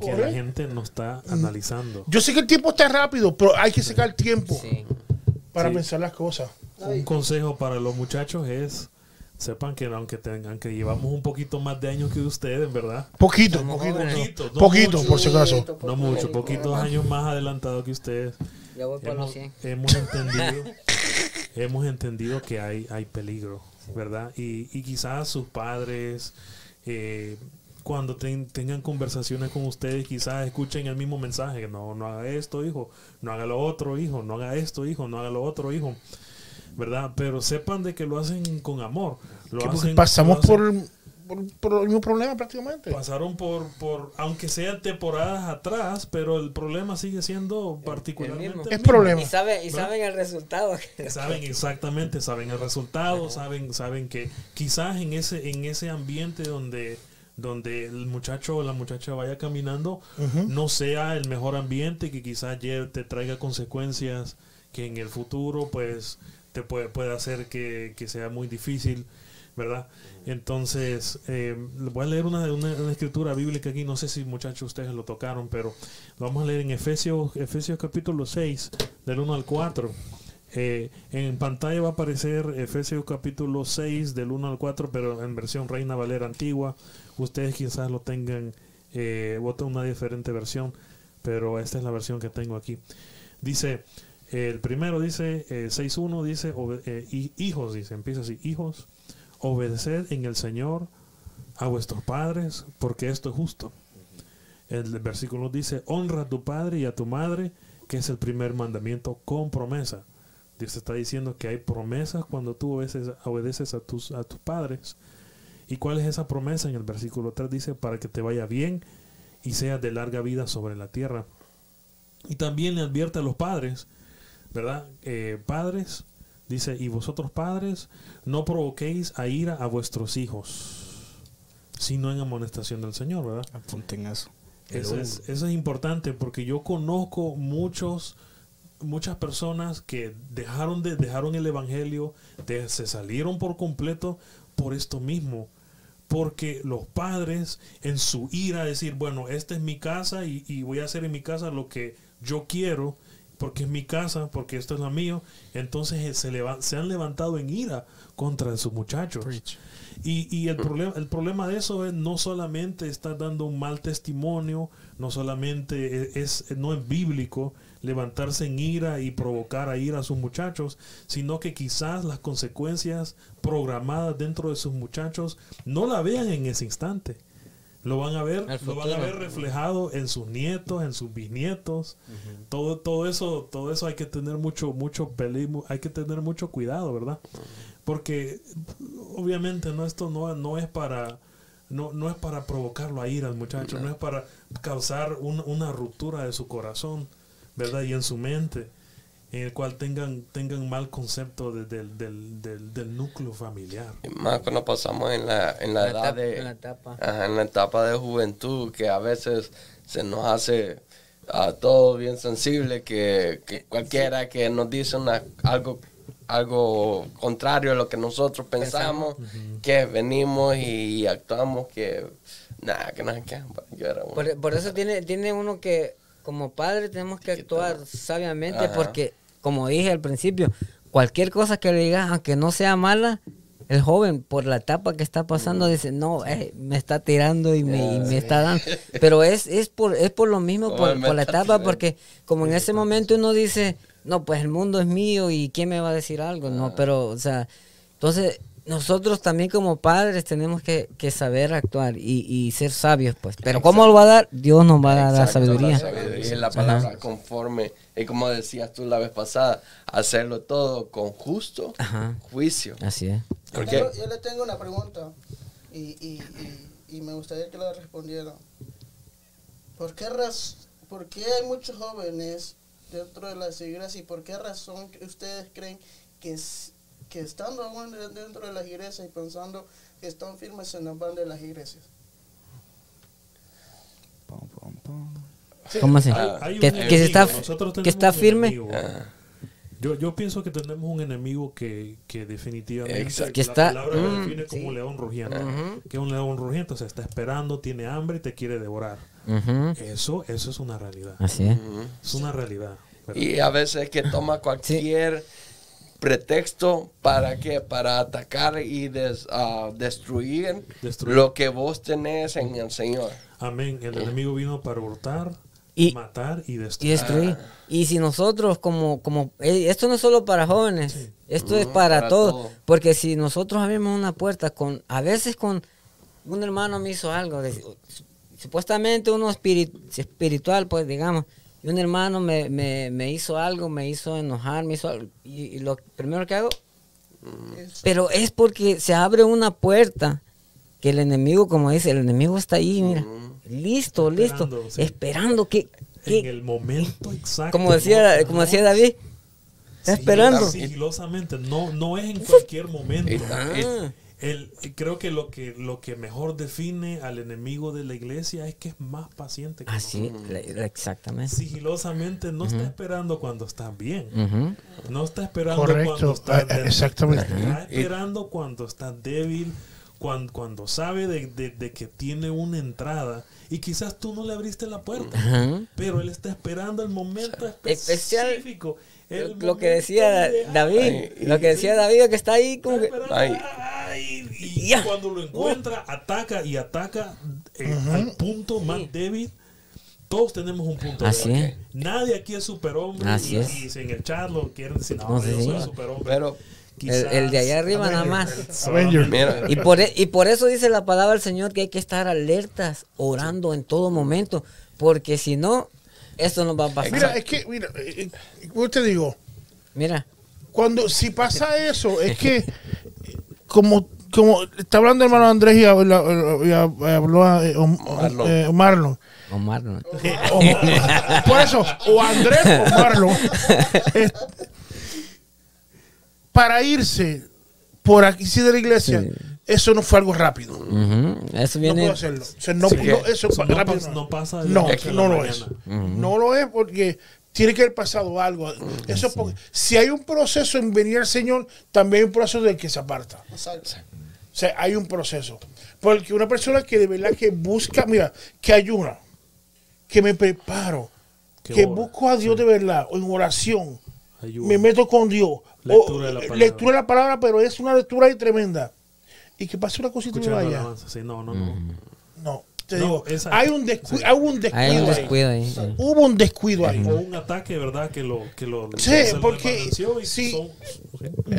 Que la gente no está analizando. Yo sé que el tiempo está rápido, pero hay que sacar tiempo para pensar las cosas. Un consejo para los muchachos es sepan que aunque tengan que llevamos un poquito más de años que ustedes, ¿verdad? Poquito, poquito, poquito, poquito por si acaso. No mucho, poquitos años más adelantado que ustedes. Ya voy por hemos, los 100. hemos entendido, hemos entendido que hay, hay peligro, ¿verdad? Y, y quizás sus padres, eh, cuando tengan conversaciones con ustedes, quizás escuchen el mismo mensaje. No, no haga esto, hijo. No haga lo otro, hijo. No haga esto, hijo. No haga lo otro, hijo. ¿Verdad? Pero sepan de que lo hacen con amor. Lo hacen, pasamos por, por, el mismo problema prácticamente. Pasaron por, por, aunque sean temporadas atrás, pero el problema sigue siendo particularmente el, problema. Y, saben, y saben el resultado. Saben exactamente, saben el resultado, saben, saben que quizás en ese, en ese ambiente donde donde el muchacho o la muchacha vaya caminando no sea el mejor ambiente que quizás te traiga consecuencias que en el futuro pues puede, puede hacer que, sea muy difícil, ¿verdad? Entonces, eh, voy a leer una, una, escritura bíblica aquí, no sé si muchachos ustedes lo tocaron, pero lo vamos a leer en Efesios, Efesios capítulo 6, del 1 al 4. Eh, en pantalla va a aparecer Efesios capítulo 6 del 1 al 4, pero en versión Reina Valera antigua. Ustedes quizás lo tengan, eh, una diferente versión, pero esta es la versión que tengo aquí. Dice, el primero dice, eh, 6.1 dice, eh, hijos, dice, empieza así, hijos, obedeced en el Señor a vuestros padres, porque esto es justo. El versículo dice, honra a tu padre y a tu madre, que es el primer mandamiento con promesa. Dios está diciendo que hay promesas cuando tú obedeces, a, tus, a tus padres. ¿Y cuál es esa promesa? En el versículo 3 dice, para que te vaya bien y seas de larga vida sobre la tierra. Y también le advierte a los padres ¿verdad? Eh, padres, dice, y vosotros padres, no provoquéis a ira a vuestros hijos, sino en amonestación del Señor, ¿verdad? Apunten eso. Eso es, eso es importante porque yo conozco muchos muchas personas que dejaron de dejaron el evangelio se salieron por completo por esto mismo porque los padres en su ira decir bueno esta es mi casa y, y voy a hacer en mi casa lo que yo quiero porque es mi casa, porque esto es lo mío. Entonces eh, se, se han levantado en ira contra sus muchachos. Y, y, el, problema, el problema de eso es no solamente está dando un mal testimonio, no solamente e, es, no es bíblico levantarse en ira y provocar a ira a sus muchachos, sino que quizás las consecuencias programadas dentro de sus muchachos no la vean en ese instante lo van a ver, lo van a ver reflejado en sus nietos, en sus bisnietos. Todo, todo eso, todo eso hay que tener mucho, mucho peligro, hay que tener mucho cuidado, ¿verdad? Porque obviamente no esto no, no es para no, no es para provocarlo a ir al muchacho, no es para causar una ruptura de su corazón, ¿verdad? Y en su mente en el cual tengan, tengan mal concepto del, del, núcleo familiar. más cuando pasamos en la, en la, edad de... En la, etapa. en la etapa de juventud, que a veces se nos hace a todo bien sensible, que, cualquiera que nos dice una, algo algo contrario a lo que nosotros pensamos, que venimos y actuamos que nada, que no que por, por, eso tiene, tiene uno que como padre tenemos que actuar sabiamente porque, como dije al principio, cualquier cosa que le digas, aunque no sea mala, el joven, por la etapa que está pasando, dice, no, eh, me está tirando y me, me está dando. Pero es, es, por, es por lo mismo, por, por la etapa, porque como en ese momento uno dice, no, pues el mundo es mío y quién me va a decir algo, no, pero, o sea, entonces nosotros también como padres tenemos que, que saber actuar y, y, ser sabios, pues. Pero ¿cómo lo va a dar? Dios nos va a dar la sabiduría. La sabiduría es la palabra conforme, y como decías tú la vez pasada, hacerlo todo con justo juicio. Así es. Yo, le tengo una pregunta y, y, y, me gustaría que la respondiera. ¿Por qué, ¿Por qué hay muchos jóvenes dentro de las iglesias y por qué razón ustedes creen que es que estando aún dentro de las iglesias y pensando que están firmes en las van de las iglesias. ¿Cómo así? que, que, está, que está firme. Yo, yo pienso que tenemos un enemigo que, que definitivamente que está, la palabra mm, define como un león rugiente. Que un león rugiente, o sea, está esperando, tiene hambre y te quiere devorar. Eso eso es una realidad. Así es. Es una realidad. Y a veces que toma cualquier pretexto para qué? Para atacar y ah, destruir, lo que vos tenés en el Señor. Amén. El enemigo vino para hurtar, y, matar y destruir. Y, destruir. y si nosotros como, como, eh, esto no es solo para jóvenes, esto es para, todos. Porque si nosotros abrimos una puerta con, a veces con, un hermano me hizo algo, supuestamente uno espiritual, pues digamos, y un hermano me, me, me, hizo algo, me hizo enojar, me hizo y, lo primero que hago, pero es porque se abre una puerta que el enemigo, como dice, el enemigo está ahí, mira, listo, listo, esperando que, En el momento exacto. Como decía, como decía David, está esperando. Sigilosamente, no, no es en cualquier momento. El, creo que lo que lo que mejor define al enemigo de la iglesia es que es más paciente que Así, exactamente. Sigilosamente no está esperando cuando estás bien. No está esperando cuando estás eh, exactamente. Está esperando cuando estás débil, cuando, cuando sabe de, de, que tiene una entrada. Y quizás tú no le abriste la puerta, pero él está esperando el momento específico. Lo que decía David, lo que decía David que está ahí como que y, cuando lo encuentra, ataca y ataca eh, al punto más débil. Todos tenemos un punto Así débil. Nadie aquí es superhombre. Así y, es. y en el chat lo quieren decir, no, yo soy superhombre. Pero el, de allá arriba nada más. Y por, e, y por eso dice la palabra del Señor que hay que estar alertas, orando en todo momento, porque si no, esto no va a pasar. Mira, es que, mira, eh, eh, te digo? Mira. Cuando, si pasa eso, es que como, como está hablando el hermano Andrés y habló, y habló a eh, eh, Marlon. O Marlon. por eso, o Andrés o Marlon. para irse por aquí sí de la iglesia, eso no fue algo rápido. Eso viene. No puedo hacerlo. O sea, no, no, eso no, rápido, no, no pasa. No, no lo es. No lo es porque tiene que haber pasado algo. Eso porque, si hay un proceso en venir al Señor, también hay un proceso del que se aparta. O sea, hay un proceso. Porque una persona que de verdad que busca, mira, que ayuna, que me preparo, que, busco a Dios de verdad, en oración, me meto con Dios. Lectura, de la palabra. lectura de la palabra, pero es una lectura ahí tremenda. Y que pase una cosita y me vaya. no, no, no. No te digo, hay un descuido, hay un descuido, ahí. Hubo un descuido ahí. O un ataque, ¿verdad? Que lo. Que lo sí, porque. Sí,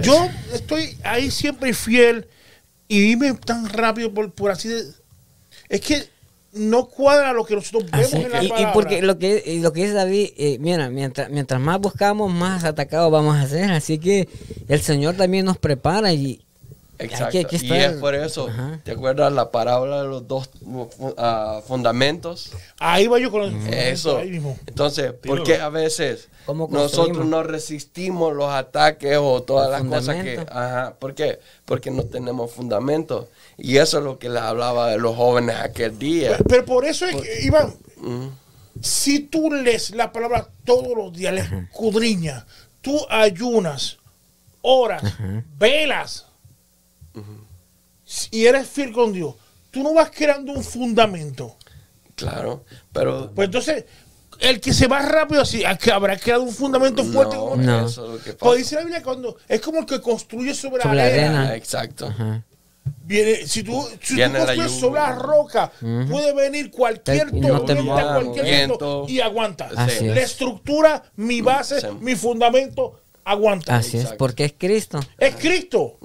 yo estoy ahí siempre fiel y dime tan rápido, por, por así de. Es que no cuadra lo que nosotros vemos en la y, y, porque lo que, lo que dice David, eh, mira, mientras, mientras más buscamos, más atacados vamos a hacer. Así que el Señor también nos prepara y, Exacto. y es por eso, ¿te acuerdas la parábola de los dos uh, fundamentos? Ahí va yo con eso. Entonces, ¿por qué a veces nosotros no resistimos los ataques o todas las cosas que... Ajá, ¿Por qué? Porque no tenemos fundamento. Y eso es lo que les hablaba de los jóvenes aquel día. Pero, por eso es que, Iván, si tú lees la palabra todos los días, les escudriñas, tú ayunas, oras, velas y eres fiel con Dios, tú no vas creando un fundamento. Claro, pero... Pues entonces, el que se va rápido así, habrá creado un fundamento fuerte. No, como No. eso es lo que pasa. Pues dice la Biblia cuando es como el que construye sobre, Sobre la la arena. arena. Exacto. Ajá. Viene, si tú, si tú construyes sobre la roca, puede venir cualquier no tormenta, cualquier viento Viento. y aguanta. Así La es. estructura, mi base, Sí. mi fundamento aguanta. Así es, porque es Cristo. Es Cristo.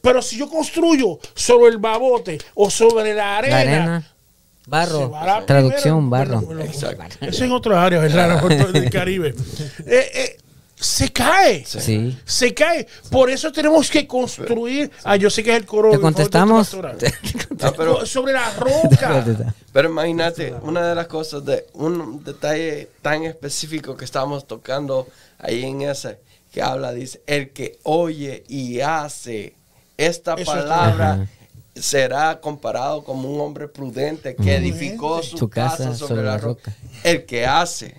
Pero si yo construyo sobre el babote o sobre la arena, La arena, se barro, la traducción, primera- barro. Exacto. Eso es otra área, ¿verdad? Mejor del Caribe. Eh, eh, se cae. Sí. Se cae. Por eso tenemos que construir. Ah, yo sé que es el coro. ¿Te contestamos? pero, sobre la roca. pero imagínate, una de las cosas de un detalle tan específico que estamos tocando ahí en ese que habla, dice, el que oye y hace esta Eso palabra será comparado como un hombre prudente que edificó su, Su casa casa, sobre, la roca. roca. El que hace.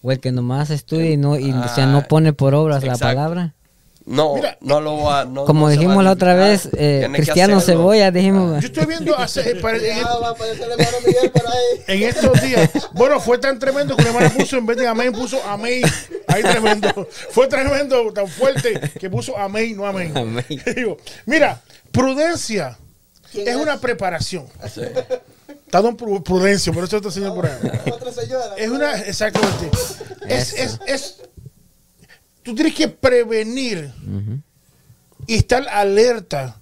O el que nomás estudia y no, y, o sea, Ah, no pone por obras la palabra. No, Mira, no lo va no- Como no dijimos va la otra vez, eh, Cristiano. Cebolla, dijimos. Yo estoy viendo hace- para- en estos días. Bueno, fue tan tremendo que una hermana puso, en vez de amén, puso amén. Ahí tremendo. Fue tremendo, tan fuerte que puso amén, no amén. Amén. Digo, mira, prudencia ¿Quién es es? una preparación. Sí. Está don Pru- Prudencio, por eso está señor por ahí. Otra señora. Es una, exactamente. Es, es, es, tú tienes que prevenir y estar alerta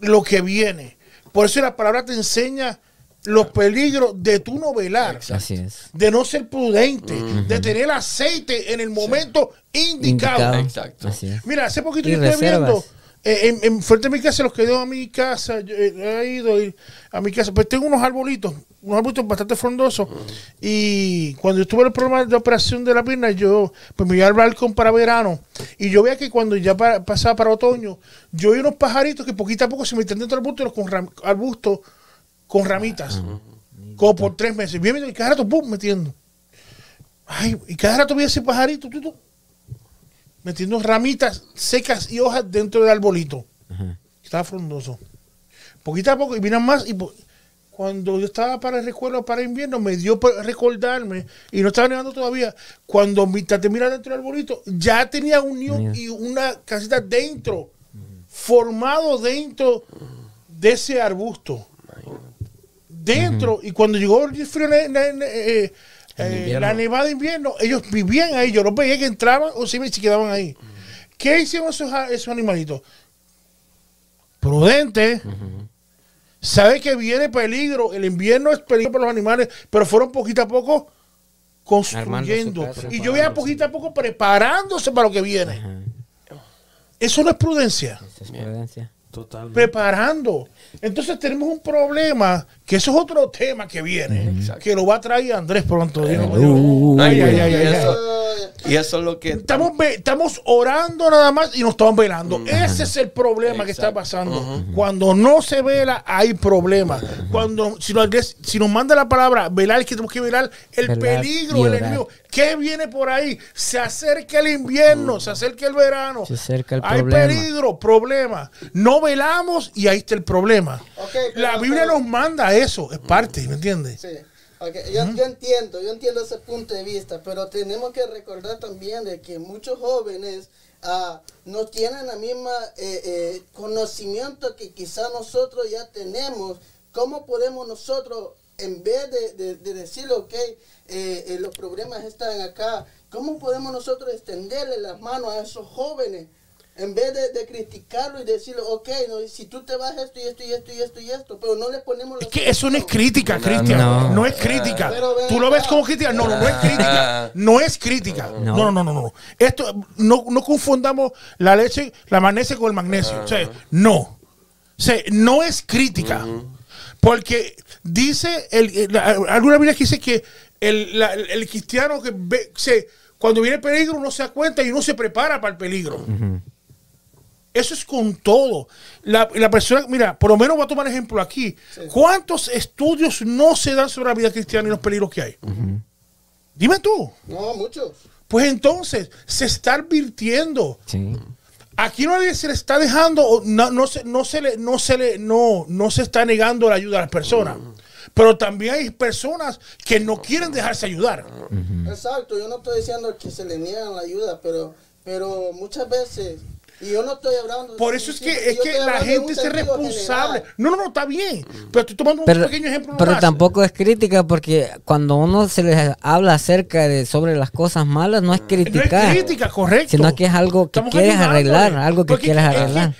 lo que viene. Por eso la palabra te enseña los peligros de tu no velar, Así es. de no ser prudente, de tener aceite en el momento indicado. Indicado. Exacto. Así es. Mira, hace poquito Y yo estoy viendo, eh, en, en frente de mi casa, los que a mi casa, yo, eh, he ido y- a mi casa, pues tengo unos arbolitos, unos arbolitos bastante frondosos, y cuando yo tuve el problema de operación de la pierna, yo pues me iba al balcón para verano, y yo veía que cuando ya pa- pasaba para otoño, yo vi unos pajaritos que poquito a poco se metían dentro del arbusto, con ram- arbustos con ramitas, como por tres meses, bien, y cada rato, ¡pum!, metiendo. Ay, y cada rato veía ese pajarito, tú, tú, metiendo ramitas secas y hojas dentro del arbolito. Estaba frondoso. Poquito a poco, y miran más. Y cuando yo estaba para el recuerdo para invierno, me dio por recordarme, y no estaba nevando todavía. Cuando mi traté de mirar dentro del arbolito, ya tenía un Mira. y una casita dentro, formado dentro de ese arbusto. Dentro, y cuando llegó el frío, ne- ne- ne- eh, eh, la nevada de invierno, ellos vivían ahí. Yo los veía que entraban o se quedaban ahí. ¿Qué hicieron esos, esos animalitos? Prudente. Sabe que viene peligro. El invierno es peligro para los animales, pero fueron poquito a poco construyendo. Casa. Y yo veía poquito a poco preparándose para lo que viene. Eso no es prudencia. Esa es prudencia. Totalmente. Preparando. Entonces tenemos un problema, que eso es otro tema que viene, que lo va a traer Andrés pronto. Dios mío. Uh, No, y- Ay, ay, ay, y eso- es lo que Estamos, estamos orando nada más y nos estamos velando. Ese es el problema que está pasando. Cuando no se vela, hay problema. Cuando si nos, si nos manda la palabra velar, que tenemos que velar el Velar peligro, el enemigo. ¿Qué viene por ahí? Se acerca el invierno, se acerca el verano. Se acerca el hay problema. peligro, problema. No velamos y ahí está el problema. La Biblia pero- nos manda eso, es parte, ¿me entiendes? Sí. Yo, yo entiendo, yo entiendo ese punto de vista, pero tenemos que recordar también de que muchos jóvenes ah, no tienen la misma eh, eh, conocimiento que quizá nosotros ya tenemos. ¿Cómo podemos nosotros, en vez de, de, de decir, ok, eh, los problemas están acá, cómo podemos nosotros extenderle las manos a esos jóvenes? En vez de, de criticarlo y decirle, ok, no, si tú te vas esto y esto y esto y esto y esto, pero no le ponemos Es que eso no es crítica, No, Cristian. No, no. es crítica. Pero Tú lo ves como crítica. No, no, no es crítica. No es crítica. No, No. no, no, no. no. Esto, no, no confundamos la leche, la magnesia con el magnesio. O sea, no. O sea, no es crítica. Porque dice, el, el- la- alguna Biblia que dice que el, la- el cristiano que ve, se, cuando viene el peligro uno se da cuenta y uno se prepara para el peligro. Eso es con todo. La, la persona, mira, por lo menos voy a tomar ejemplo aquí. ¿Cuántos estudios no se dan sobre la vida cristiana y los peligros que hay? Dime tú. No, muchos. Pues entonces, se está advirtiendo. Sí. Aquí no se le está dejando, o no, no se, no se le, no se le, no, no se está negando la ayuda a las personas. Pero también hay personas que no quieren dejarse ayudar. Exacto, yo no estoy diciendo que se le niegan la ayuda, pero, pero muchas veces y yo no estoy hablando. Por eso es que, es que la gente es responsable. No, no, no, está bien. Pero estoy tomando un pequeño ejemplo. Pero tampoco es crítica porque cuando uno se les habla acerca de sobre las cosas malas, no es criticar. No es crítica, correcto. Sino que es algo que quieres arreglar, algo que quieres arreglar.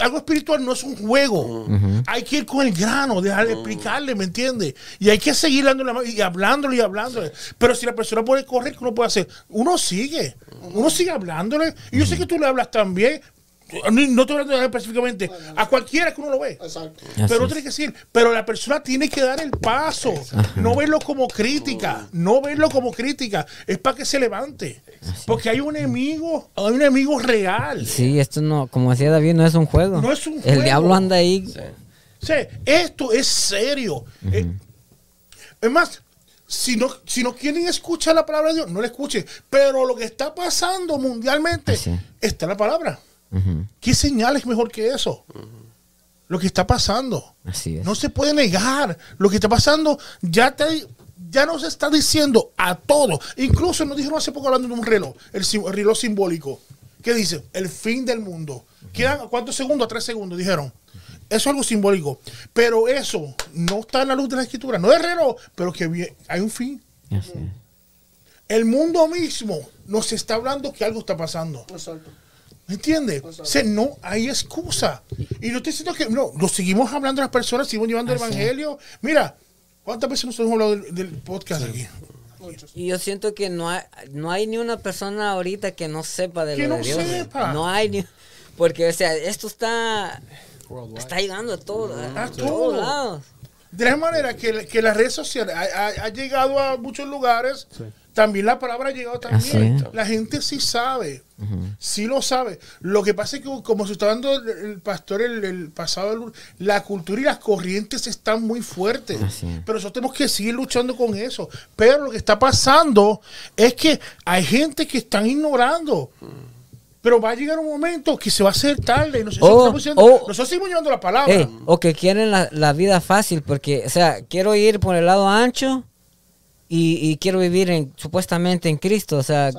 Algo espiritual no es un juego. Hay que ir con el grano, dejarle explicarle, ¿me entiendes? Y hay que seguir dándole y hablándole y hablándole. Pero si la persona puede correr, ¿qué uno puede hacer? Uno sigue. Uno sigue hablándole. Y yo sé que tú le hablas también. No estoy hablando de específicamente. A cualquiera que uno lo ve. Pero tiene que decir. Pero la persona tiene que dar el paso. No verlo como crítica. No verlo como crítica. Es para que se levante. Porque hay un enemigo. Hay un enemigo real. Sí, esto no, como decía David, no es un juego. No es un juego. El diablo anda ahí. Sí. esto es serio. Eh, es más, si no, si no quieren escuchar la palabra de Dios, no la escuchen. Pero lo que está pasando mundialmente está en la palabra. ¿Qué señal es mejor que eso? Lo que está pasando. No se puede negar. Lo que está pasando ya, te, ya nos está diciendo a todos. Incluso nos dijeron hace poco hablando de un reloj, el, reloj simbólico. ¿Qué dice? El fin del mundo. ¿Quedan cuántos segundos? Tres segundos, dijeron. Eso es algo simbólico. Pero eso no está en la luz de la escritura. No es reloj, pero que hay un fin. El mundo mismo nos está hablando que algo está pasando. ¿Me entiendes? O no hay excusa. Y no estoy diciendo que no, lo seguimos hablando a las personas, seguimos llevando el evangelio. Mira, ¿cuántas veces nos hemos hablado del, podcast aquí? Y yo siento que no hay, no hay ni una persona ahorita que no sepa de lo de Dios. Sepa. No hay ni. Porque, o sea, esto está Está llegando a, todo, a, todos lados. De la manera que, que las redes sociales ha, llegado a muchos lugares, también la palabra ha llegado también. La gente sí sabe, sí lo sabe. Lo que pasa es que, como se está dando el, pastor el, pasado, la cultura y las corrientes están muy fuertes. Pero nosotros tenemos que seguir luchando con eso. Pero lo que está pasando es que hay gente que están ignorando. Pero va a llegar un momento que se va a hacer tarde. No sé oh, oh. nosotros seguimos llevando la palabra. Eh, o que quieren la, vida fácil, porque, o sea, quiero ir por el lado ancho y, quiero vivir en, supuestamente en Cristo. O sea,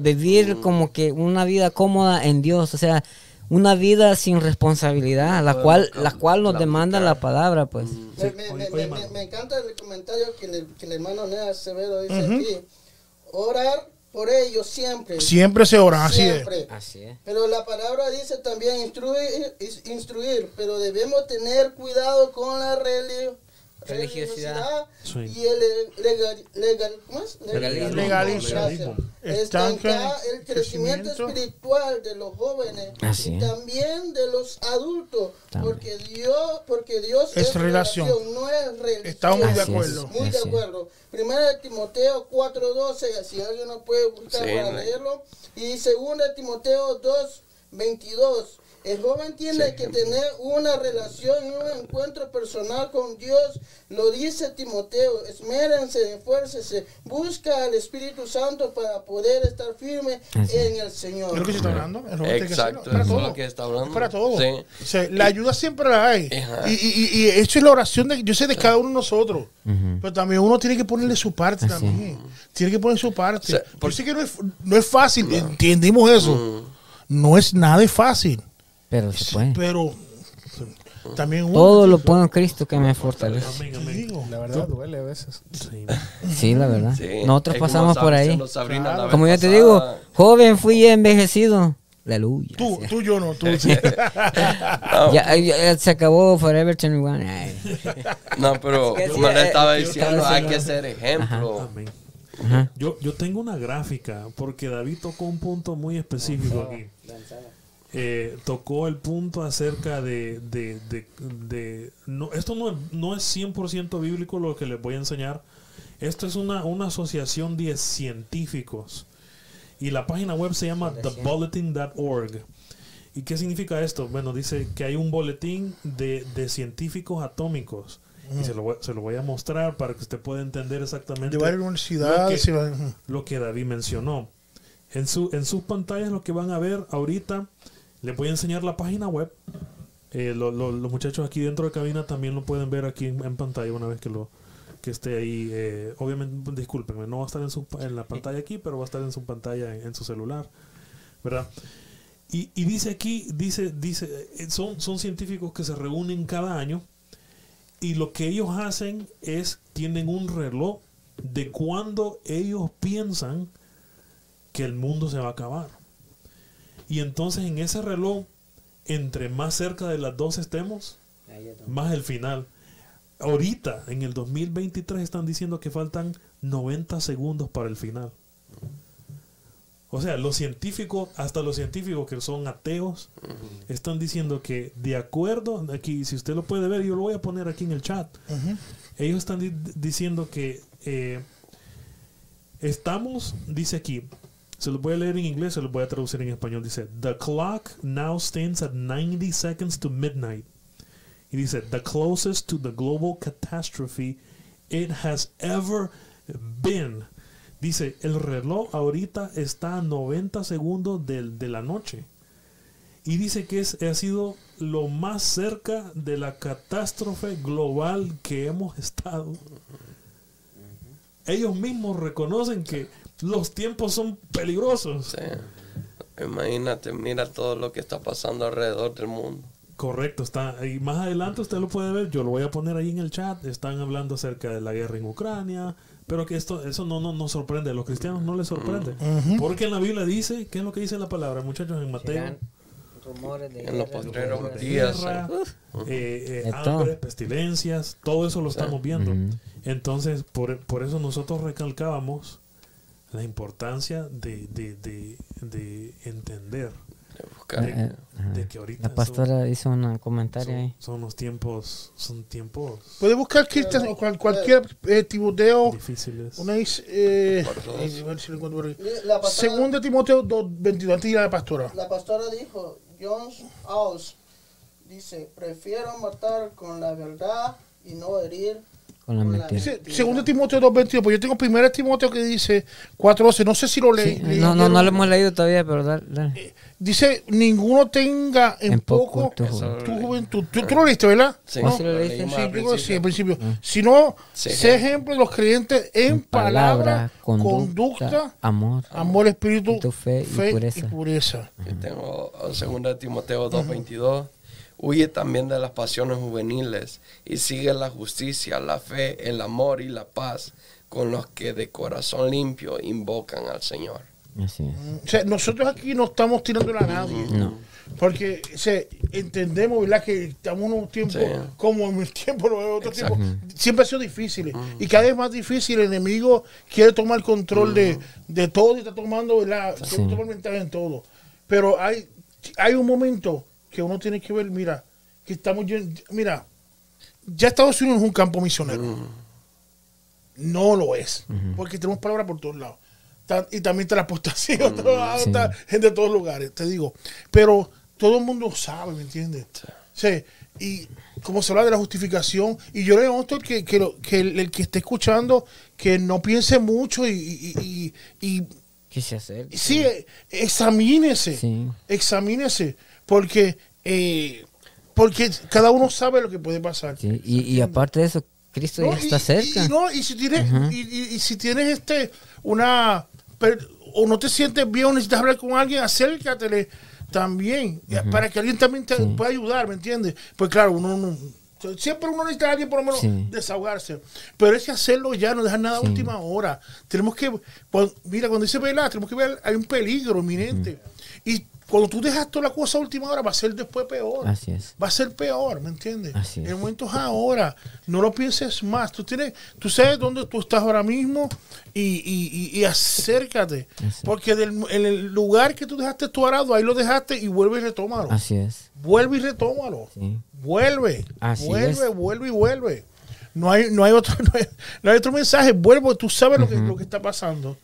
vivir mm. como que una vida cómoda en Dios. O sea, una vida sin responsabilidad, la cual, la cual nos demanda la palabra, pues. Me, encanta el comentario que, el hermano Nea Severo dice aquí. Orar por ellos siempre. Siempre se ora, así es. Así es. Pero la palabra dice también instruir, instruir pero debemos tener cuidado con la religión religiosidad y el legalismo. legalismo. Estanca el crecimiento espiritual de los jóvenes y también de los adultos, porque Dios, porque Dios es, relación. no es religión. Estamos muy de acuerdo. Muy de acuerdo. Primera de Timoteo 4:12, si alguien nos puede buscar para leerlo, y segunda de Timoteo 2:22 el joven tiene que tener una relación y un encuentro personal con Dios. Lo dice Timoteo, esmérense, esfuércese, busca al Espíritu Santo para poder estar firme en el Señor. ¿Es lo que se está hablando? Exacto, es lo que está hablando. Para todo. la ayuda siempre la hay. Y, y, y, eso es la oración, de, yo sé, de cada uno de nosotros. Pero también uno tiene que ponerle su parte también. Tiene que poner su parte. por... Yo que no es, no es fácil, entendimos eso. No es nada fácil. Pero se puede. Pero también todo lo puedo en Cristo que me fortalece. La verdad duele a veces. Sí, la verdad. Nosotros pasamos por ahí. Como yo te digo, joven fui envejecido. Aleluya. Tú, tú yo no, tú sí. ya, se acabó Forever 21. no, pero como le estaba diciendo, hay que ser ejemplo. Yo, yo tengo una gráfica porque David tocó un punto muy específico aquí. Eh, tocó el punto acerca de, de, no, esto no, no es 100% bíblico lo que les voy a enseñar. Esto es una, una asociación de científicos y la página web se llama thebulletin.org. ¿Y qué significa esto? Bueno, dice que hay un boletín de, científicos atómicos. Y se lo, voy, se lo, voy, a mostrar para que usted pueda entender exactamente lo, que, David mencionó. En, su, en sus pantallas lo que van a ver ahorita les voy a enseñar la página web Eh, los muchachos aquí dentro de cabina también lo pueden ver aquí en, pantalla una vez que lo que esté ahí. Eh, obviamente, discúlpenme, no va a estar en, su, la pantalla aquí, pero va a estar en su pantalla en, su celular, ¿verdad? Y, y, dice aquí, dice, dice, eh, son, son científicos que se reúnen cada año y lo que ellos hacen es, tienen un reloj de cuando ellos piensan que el mundo se va a acabar. Y entonces en ese reloj, entre más cerca de las dos estemos, más el final. Ahorita, en el 2023, están diciendo que faltan 90 segundos para el final. O sea, los científicos, hasta los científicos que son ateos, están diciendo que de acuerdo, aquí si usted lo puede ver, yo lo voy a poner aquí en el chat, ellos están diciendo que eh, estamos, dice aquí, se lo voy a leer en inglés, se lo voy a traducir en español, dice, The clock now stands at 90 seconds to midnight. Y dice, the closest to the global catastrophe it has ever been. Dice, el reloj ahorita está a 90 segundos de, de la noche. Y dice que es, ha sido lo más cerca de la catástrofe global que hemos estado. Ellos mismos reconocen que los tiempos son peligrosos. Imagínate, mira todo lo que está pasando alrededor del mundo. Correcto, está y más adelante usted lo puede ver, yo lo voy a poner ahí en el chat, están hablando acerca de la guerra en Ucrania, pero que esto, eso no nos no, sorprende, a los cristianos no les sorprende. Porque en la Biblia dice, ¿qué es lo que dice la palabra, muchachos? En Mateo. en los postreros días. Eh, eh, hambre, pestilencias, todo eso lo estamos viendo. Entonces, por, por, eso nosotros recalcábamos la importancia de, de, de, de entender eh, de, que ahorita la pastora hizo un comentario son, ahí. Son los tiempos, son tiempos. Puede buscar Cristian o cualquier eh, Timoteo. Difíciles. Una eh, Segundo Timoteo 22, antes de la pastora. La pastora dijo, John House dice, prefiero matar con la verdad y no herir segundo Timoteo 2.22, pues yo tengo primero Timoteo que dice 4.12, no sé si lo leí. no, no, no lo hemos leído todavía, pero dale, eh, dice, ninguno tenga en, poco, tu juventud. ¿Tú, lo leíste, ¿verdad? Sí, ¿No? sí lo leíste. Sí, al principio. Ah. Si no, sé ejemplo de los creyentes en, palabra, conducta, amor, amor, espíritu, fe, y pureza. Y pureza. Yo tengo segundo Timoteo 2.22 Huye también de las pasiones juveniles y sigue la justicia, la fe, el amor y la paz con los que de corazón limpio invocan al Señor. Así es. O sea, nosotros aquí no estamos tirando a nadie. No. Porque entendemos, ¿verdad? Que estamos en un tiempo como en el tiempo, otro tiempo. Siempre ha sido difícil. Y cada vez más difícil. El enemigo quiere tomar control de, de, todo y está tomando, ¿verdad? Tomar ventaja en todo. Pero hay, hay un momento que uno tiene que ver, mira, que estamos, mira, ya Estados Unidos es un campo misionero. Mm. No lo es, porque tenemos palabras por todos lados. Y también está la apostasia, mm, gente de todos lugares, te digo. Pero todo el mundo sabe, ¿me entiendes? Sí. y como se habla de la justificación, y yo le gusto que, que, que el, que esté escuchando, que no piense mucho y, y, que se acerque. Sí, examínese. Examínese. Porque, eh, porque cada uno sabe lo que puede pasar. y, aparte de eso, Cristo ya está cerca. Y, no, y si tienes, y, si tienes este, una, o no te sientes bien o necesitas hablar con alguien, acércatele también, para que alguien también te pueda ayudar, ¿me entiendes? Pues claro, uno Siempre uno necesita a alguien por lo menos desahogarse. Pero es que hacerlo ya, no dejar nada a última hora. Tenemos que, pues, mira, cuando dice velar, tenemos que ver, hay un peligro inminente. Y cuando tú dejas toda la cosa a última hora, va a ser después peor. Así es. Va a ser peor, ¿me entiendes? Así es. El momento es ahora. No lo pienses más. Tú tienes, tú sabes dónde tú estás ahora mismo y, y, acércate. Porque en el lugar que tú dejaste tu arado, ahí lo dejaste y vuelve y retómalo. Así es. Vuelve y retómalo. Vuelve. vuelve, vuelve y vuelve. No hay, no hay otro, no hay, otro mensaje. Vuelve, tú sabes lo, que, lo que está pasando.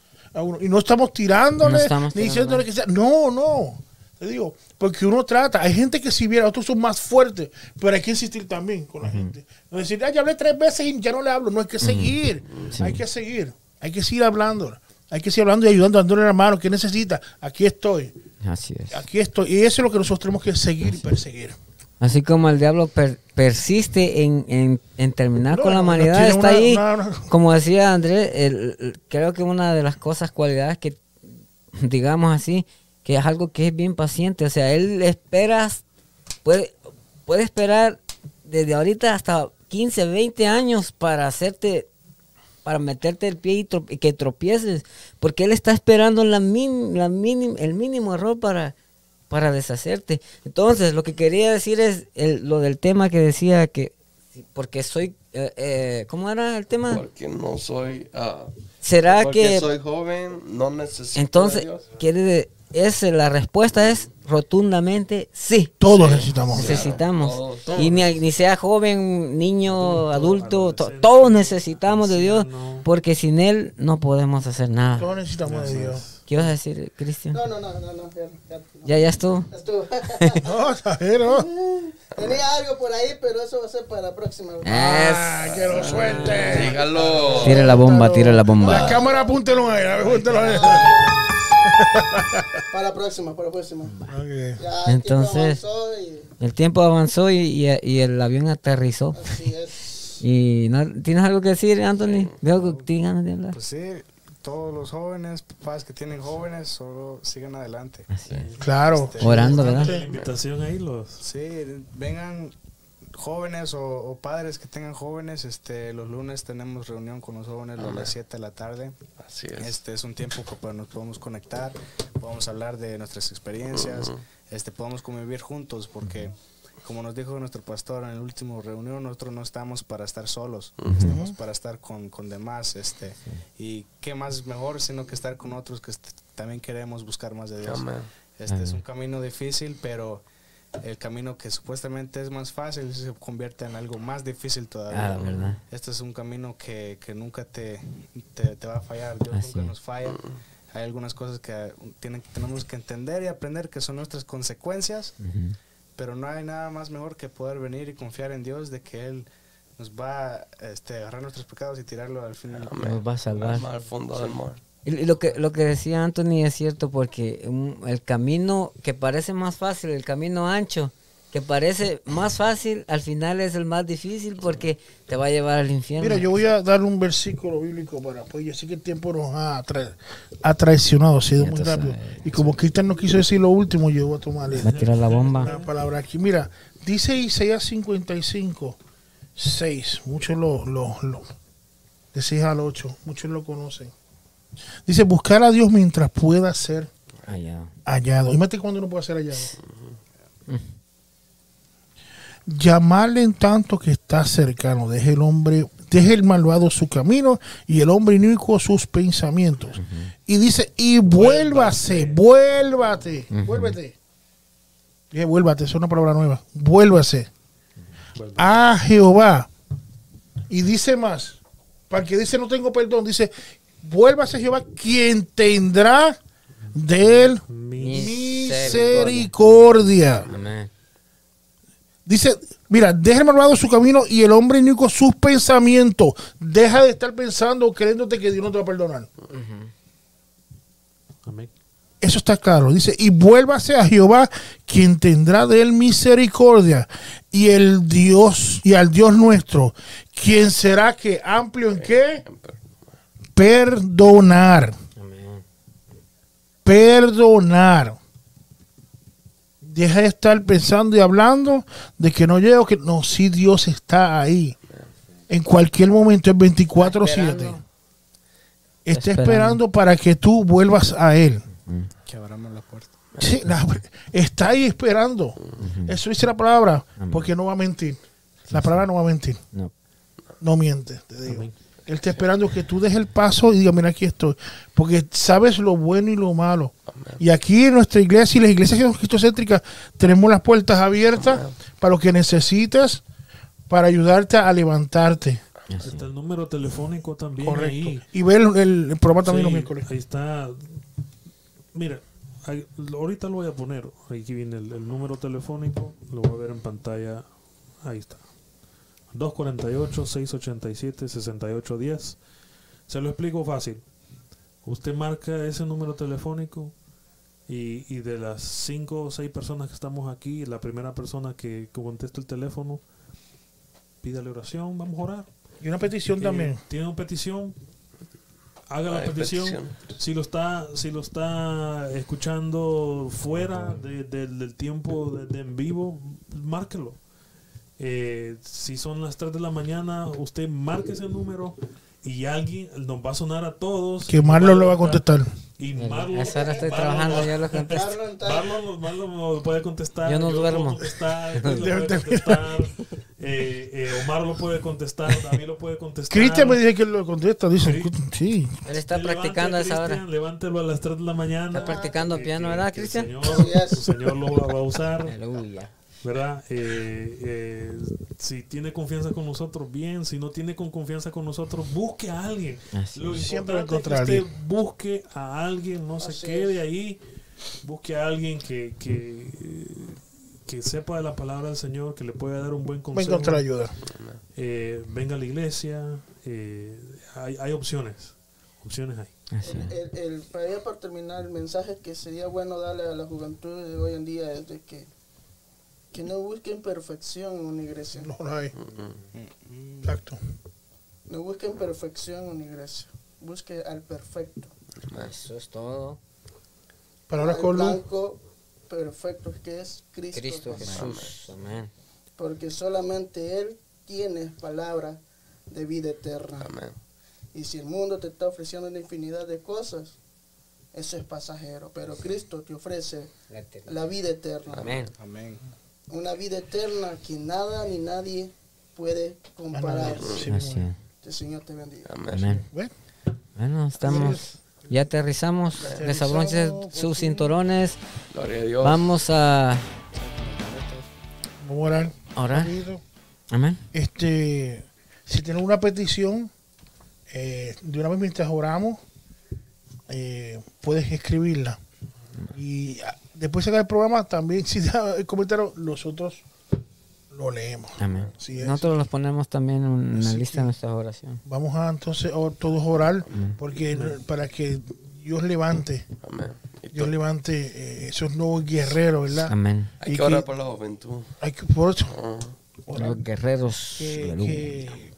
Y no estamos tirándole, ni diciéndole que sea. No, no digo, porque uno trata, hay gente que si viera, otros son más fuertes, pero hay que insistir también con la gente. No decir, ya hablé tres veces y ya no le hablo, no hay que seguir, hay que seguir, hay que seguir hablando, hay que seguir hablando y ayudando, dándole la mano, ¿qué necesita? Aquí estoy. Así es. Aquí estoy. Y eso es lo que nosotros tenemos que seguir y perseguir. Así como el diablo persiste en, terminar con la humanidad, está ahí. Como decía Andrés, creo que una de las cosas, cualidades que, digamos así, que es algo que es bien paciente. O sea, él espera, puede, puede esperar desde ahorita hasta 15, 20 años para hacerte, para meterte el pie y, que tropieces. Porque él está esperando la, la el mínimo error para para deshacerte. Entonces, lo que quería decir es lo del tema que decía que porque soy, eh, eh, ¿cómo era el tema? Porque no soy, uh, ¿será porque que soy joven, no necesito Entonces, quiere es la respuesta es rotundamente sí. Todos necesitamos. Necesitamos. Y ni, sea joven, niño, adulto, todos necesitamos de Dios, porque sin Él no podemos hacer nada. Todos necesitamos de Dios. ¿Qué vas a decir, Cristian? No, no, no, no, no. Ya, ya, estuvo. Estuvo. no. Tenía algo por ahí, pero eso va a ser para la próxima. Ah, que lo suelte. Dígalo. Tire la bomba, tire la bomba. La cámara apúntelo ahí, apúntelo ahí. para la próxima, para la próxima. Okay. Ya, Entonces, el tiempo avanzó y, y, y, el avión aterrizó. Así es. ¿Y no, tienes algo que decir, Anthony? Veo que tienes ganas de hablar. Pues sí, todos los jóvenes, papás que tienen jóvenes, solo sigan adelante. Claro. Este, Orando, ¿verdad? La invitación ahí los... Sí, vengan jóvenes o, padres que tengan jóvenes, este, los lunes tenemos reunión con los jóvenes a las 7 de la tarde. Así es. Este es un tiempo que nos podemos conectar, podemos hablar de nuestras experiencias, este, podemos convivir juntos porque como nos dijo nuestro pastor en la última reunión, nosotros no estamos para estar solos, estamos para estar con, con demás. Este, Y qué más mejor sino que estar con otros que también queremos buscar más de Dios. Este es un camino difícil, pero el camino que supuestamente es más fácil se convierte en algo más difícil todavía. Ah, este es un camino que, que nunca te, te, va a fallar, Dios nunca nos falla. Hay algunas cosas que tienen, tenemos que entender y aprender que son nuestras consecuencias pero no hay nada más mejor que poder venir y confiar en Dios de que Él nos va a este, agarrar nuestros pecados y tirarlo al final. Nos va a salvar. Al fondo del mar. Y lo que, lo que decía Anthony es cierto porque el camino que parece más fácil, el camino ancho, que parece más fácil, al final es el más difícil porque te va a llevar al infierno. Mira, yo voy a dar un versículo bíblico para, pues yo sé que el tiempo nos ha, ha traicionado, ha sido muy rápido. Y como Cristian no quiso decir lo último, yo voy a tomar a la bomba. La palabra aquí. Mira, dice Isaías 55, 6. Muchos lo, lo, lo de 6 al 8, muchos lo conocen. Dice, buscar a Dios mientras pueda ser hallado. hallado. Imagínate cuando uno puede ser hallado llamarle en tanto que está cercano. Deje el hombre, deje el malvado su camino y el hombre inicuo sus pensamientos. Y dice, y vuélvase, vuélvate, vuélvete. Dije, vuélvate, es una palabra nueva. Vuélvase a Jehová. Y dice más, para que dice no tengo perdón, dice, vuélvase a Jehová quien tendrá de él misericordia. Amén. Dice, mira, deja el malvado su camino y el hombre inico sus pensamientos. Deja de estar pensando, creyéndote que Dios no te va a perdonar. Eso está claro. Dice, y vuélvase a Jehová, quien tendrá de él misericordia, y el Dios, y al Dios nuestro, quien será que amplio en qué? Perdonar. Perdonar. Deja de estar pensando y hablando de que no llego, que no, si Dios está ahí. En cualquier momento, es 24-7. Está, esperando. para que tú vuelvas a Él. Que abramos la puerta. Sí, está ahí esperando. Eso dice la palabra, porque no va a mentir. La palabra no va a mentir. No, no miente, te digo. Él está esperando que tú des el paso y diga, mira, aquí estoy. Porque sabes lo bueno y lo malo. Y aquí en nuestra iglesia y las iglesias cristocéntricas tenemos las puertas abiertas para lo que necesites, para ayudarte a levantarte. Está el número telefónico también Correcto. Y ver el, programa también los miércoles. Ahí está. Mira, ahorita lo voy a poner. Aquí viene el número telefónico. Lo voy a ver en pantalla. Ahí está. 248-687-6810. Se lo explico fácil. Usted marca ese número telefónico Y, y de las cinco o seis personas que estamos aquí, la primera persona que, que contesta el teléfono, pídale oración, vamos a orar. Y una petición también. Tiene una petición, haga la Hay petición. petición. Si lo está, si lo está escuchando fuera de- de- del tiempo de, de en vivo, márquelo. Eh, si son las 3 de la mañana, usted marque ese número y alguien nos va a sonar a todos. Que Marlon lo va a contestar. Y Marlon, A esa hora estoy trabajando, yo lo contesto. Marlon Marlon, Marlon lo puede contestar. Yo no lo duermo. puedo contestar, puede contestar, eh, eh, Omar lo puede contestar, David lo puede contestar. Cristian me dice que lo contesta. Dice, sí. Él está Levante practicando a esa hora. Cristian, Levántelo a las 3 de la mañana. Está practicando piano, que- ¿verdad, que el Cristian? Señor, el Señor lo va, va a usar, Aleluya. ¿Verdad? Eh, eh, si tiene confianza con nosotros, bien. Si no tiene con confianza con nosotros, busque a alguien. Así Lo es. Siempre es encontrar que usted busque a alguien, no se Así quede ahí. Busque a alguien que, que, que sepa de la palabra del Señor, que le pueda dar un buen Va a consejo. encontrar ayuda. Eh, venga a la iglesia. eh, hay, hay opciones. Opciones hay. Es. El, el- para, ya para terminar, el mensaje que sería bueno darle a la juventud de hoy en día es de que, que no busquen perfección en una iglesia. No, no hay. Mm. Exacto. No busquen perfección en una iglesia. Busque al perfecto. Eso es todo. Palabras al con blanco perfecto que es Cristo. Cristo Jesús. Jesús. Amén. Porque solamente Él tiene palabra de vida eterna. Amén. Y si el mundo te está ofreciendo una infinidad de cosas, eso es pasajero. Pero Cristo te ofrece la vida eterna. Amén. Amén. Una vida eterna que nada ni nadie puede comparar. Que el Señor te bendiga. Amén. Amén. Bueno, estamos. Ya aterrizamos. Desabróchense sus cinturones. Gloria a Dios. Vamos a vamos a orar. orar. Amén. Este, si tienen una petición, eh, de una vez mientras oramos, eh, puedes escribirla. Y después de el programa, también si da el comentario, nosotros lo leemos. Amén. Nosotros los ponemos también en la Así lista de nuestras oraciones. Vamos a entonces todos orar, Amén. porque para que Dios levante, Amén. Dios levante eh, esos nuevos guerreros, ¿verdad? Amén. Hay y que orar por la juventud. Hay que por eso orar. Los guerreros. que.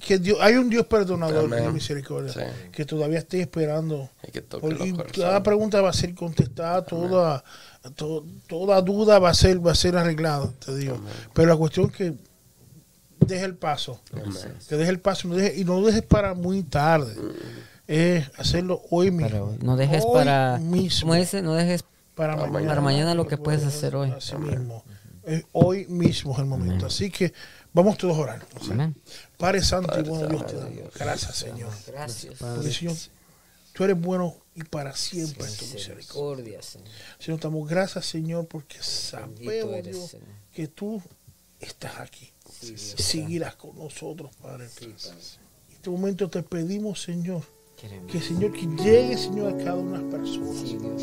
Que- Dios, hay un Dios perdonador Amén. de misericordia Sí. que todavía esté esperando. Que los cada pregunta va a ser contestada, toda, to- toda duda va a ser, va a ser arreglada, te digo. Pero la cuestión es que deje el paso, Amén. que deje el paso no deje- y no lo dejes para muy tarde. Es hacerlo hoy mismo. Pero no dejes Hoy para. mismo. Como dice, no dejes para Para mañana. para mañana lo que puedes hacer hoy. Así mismo. Es hoy mismo es el momento. Así que vamos todos a orar. Amén. Padre Santo y bueno Dios te damos. Dios. Gracias, Señor. Gracias. Porque, Señor, tú eres bueno y para siempre es tu misericordia. Señor. Señor, te damos gracias, Señor, porque sabemos, eres, Dios, Señor. que tú estás aquí. Sí, seguirás con nosotros, Padre. En este momento te pedimos, Señor, Queremos. que, Señor, que llegue, Señor, a cada una de las personas. Sí, Dios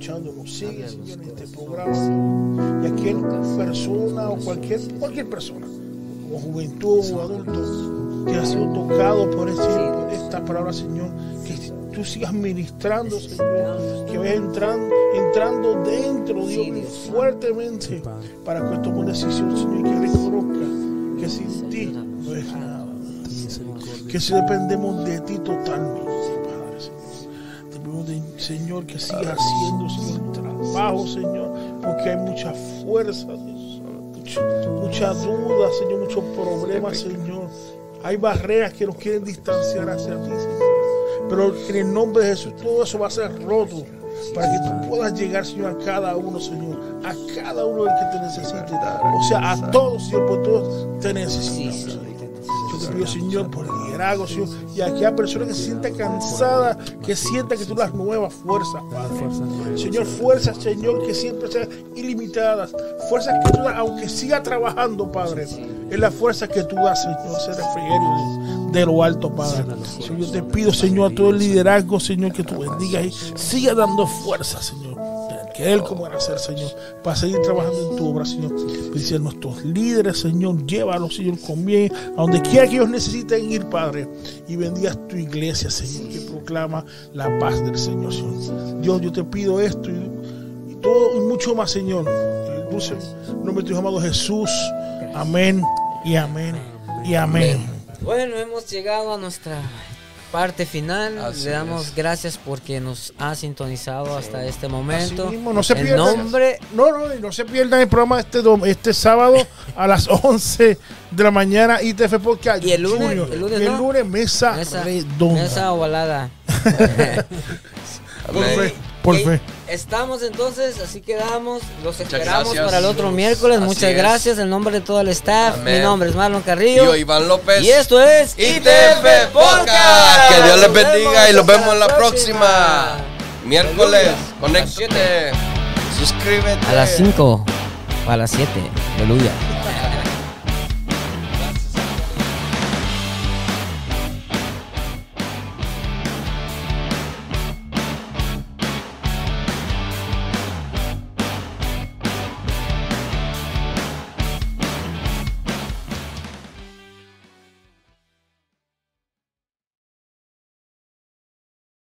sigue, Señor, en este programa. Y aquel persona o cualquier, cualquier persona, o juventud o adulto, que ha sido tocado por, este- por esta palabra, Señor, que tú sigas ministrando, Señor, que vayas entrando, entrando dentro, Dios mío, fuertemente, para que tome una decisión, Señor, y que reconozca que sin ti no es nada. Que si dependemos de ti totalmente, Señor, que sigas haciendo, Señor, el trabajo, Señor, porque hay mucha fuerza, Dios, mucha, mucha duda, Señor, muchos problemas, Señor. Hay barreras que nos quieren distanciar hacia ti, Señor. Pero en el nombre de Jesús, todo eso va a ser roto para que tú puedas llegar, Señor, a cada uno, Señor, a cada uno del que te necesite. O sea, a todos, Señor, por todos te necesitamos. Yo te pido, Señor, por el y a aquella persona que se sienta cansada, que sienta que tú das nuevas fuerzas, Padre. Señor, fuerzas, Señor, que siempre sean ilimitadas. Fuerzas que tú das, aunque siga trabajando, Padre. Es la fuerza que tú das, Señor, ese refrigerio de lo alto, Padre. Señor, yo te pido, Señor, a todo el liderazgo, Señor, que tú bendigas y siga dando fuerza, Señor. Que Él como era ser, Señor, para seguir trabajando en tu obra, Señor. Bendice nuestros líderes, Señor, llévalos, Señor, con bien, a donde quiera que ellos necesiten ir, Padre, y bendigas tu iglesia, Señor, que proclama la paz del Señor, Señor. Dios, yo te pido esto y, todo y mucho más, Señor. En el dulce nombre de tu amado Jesús. Amén y amén y amén. Bueno, hemos llegado a nuestra parte final. Le damos gracias porque nos ha sintonizado hasta este momento. no se pierdan. Nombre... No, no, no se pierdan el programa este, este sábado a las 11 de la mañana ITF Podcast. Y el lunes, el lunes, el lunes mesa, mesa redonda. Mesa ovalada. Por fe. Estamos entonces, así quedamos. Los esperamos para el otro miércoles. Muchas gracias en nombre de todo el staff. Mi nombre es Marlon Carrillo. Yo, Iván López. Y esto es ITF Podcast. Que Dios les bendiga y los vemos la próxima. Miércoles, conéctate. Suscríbete. A las 5, a las 7. Aleluya.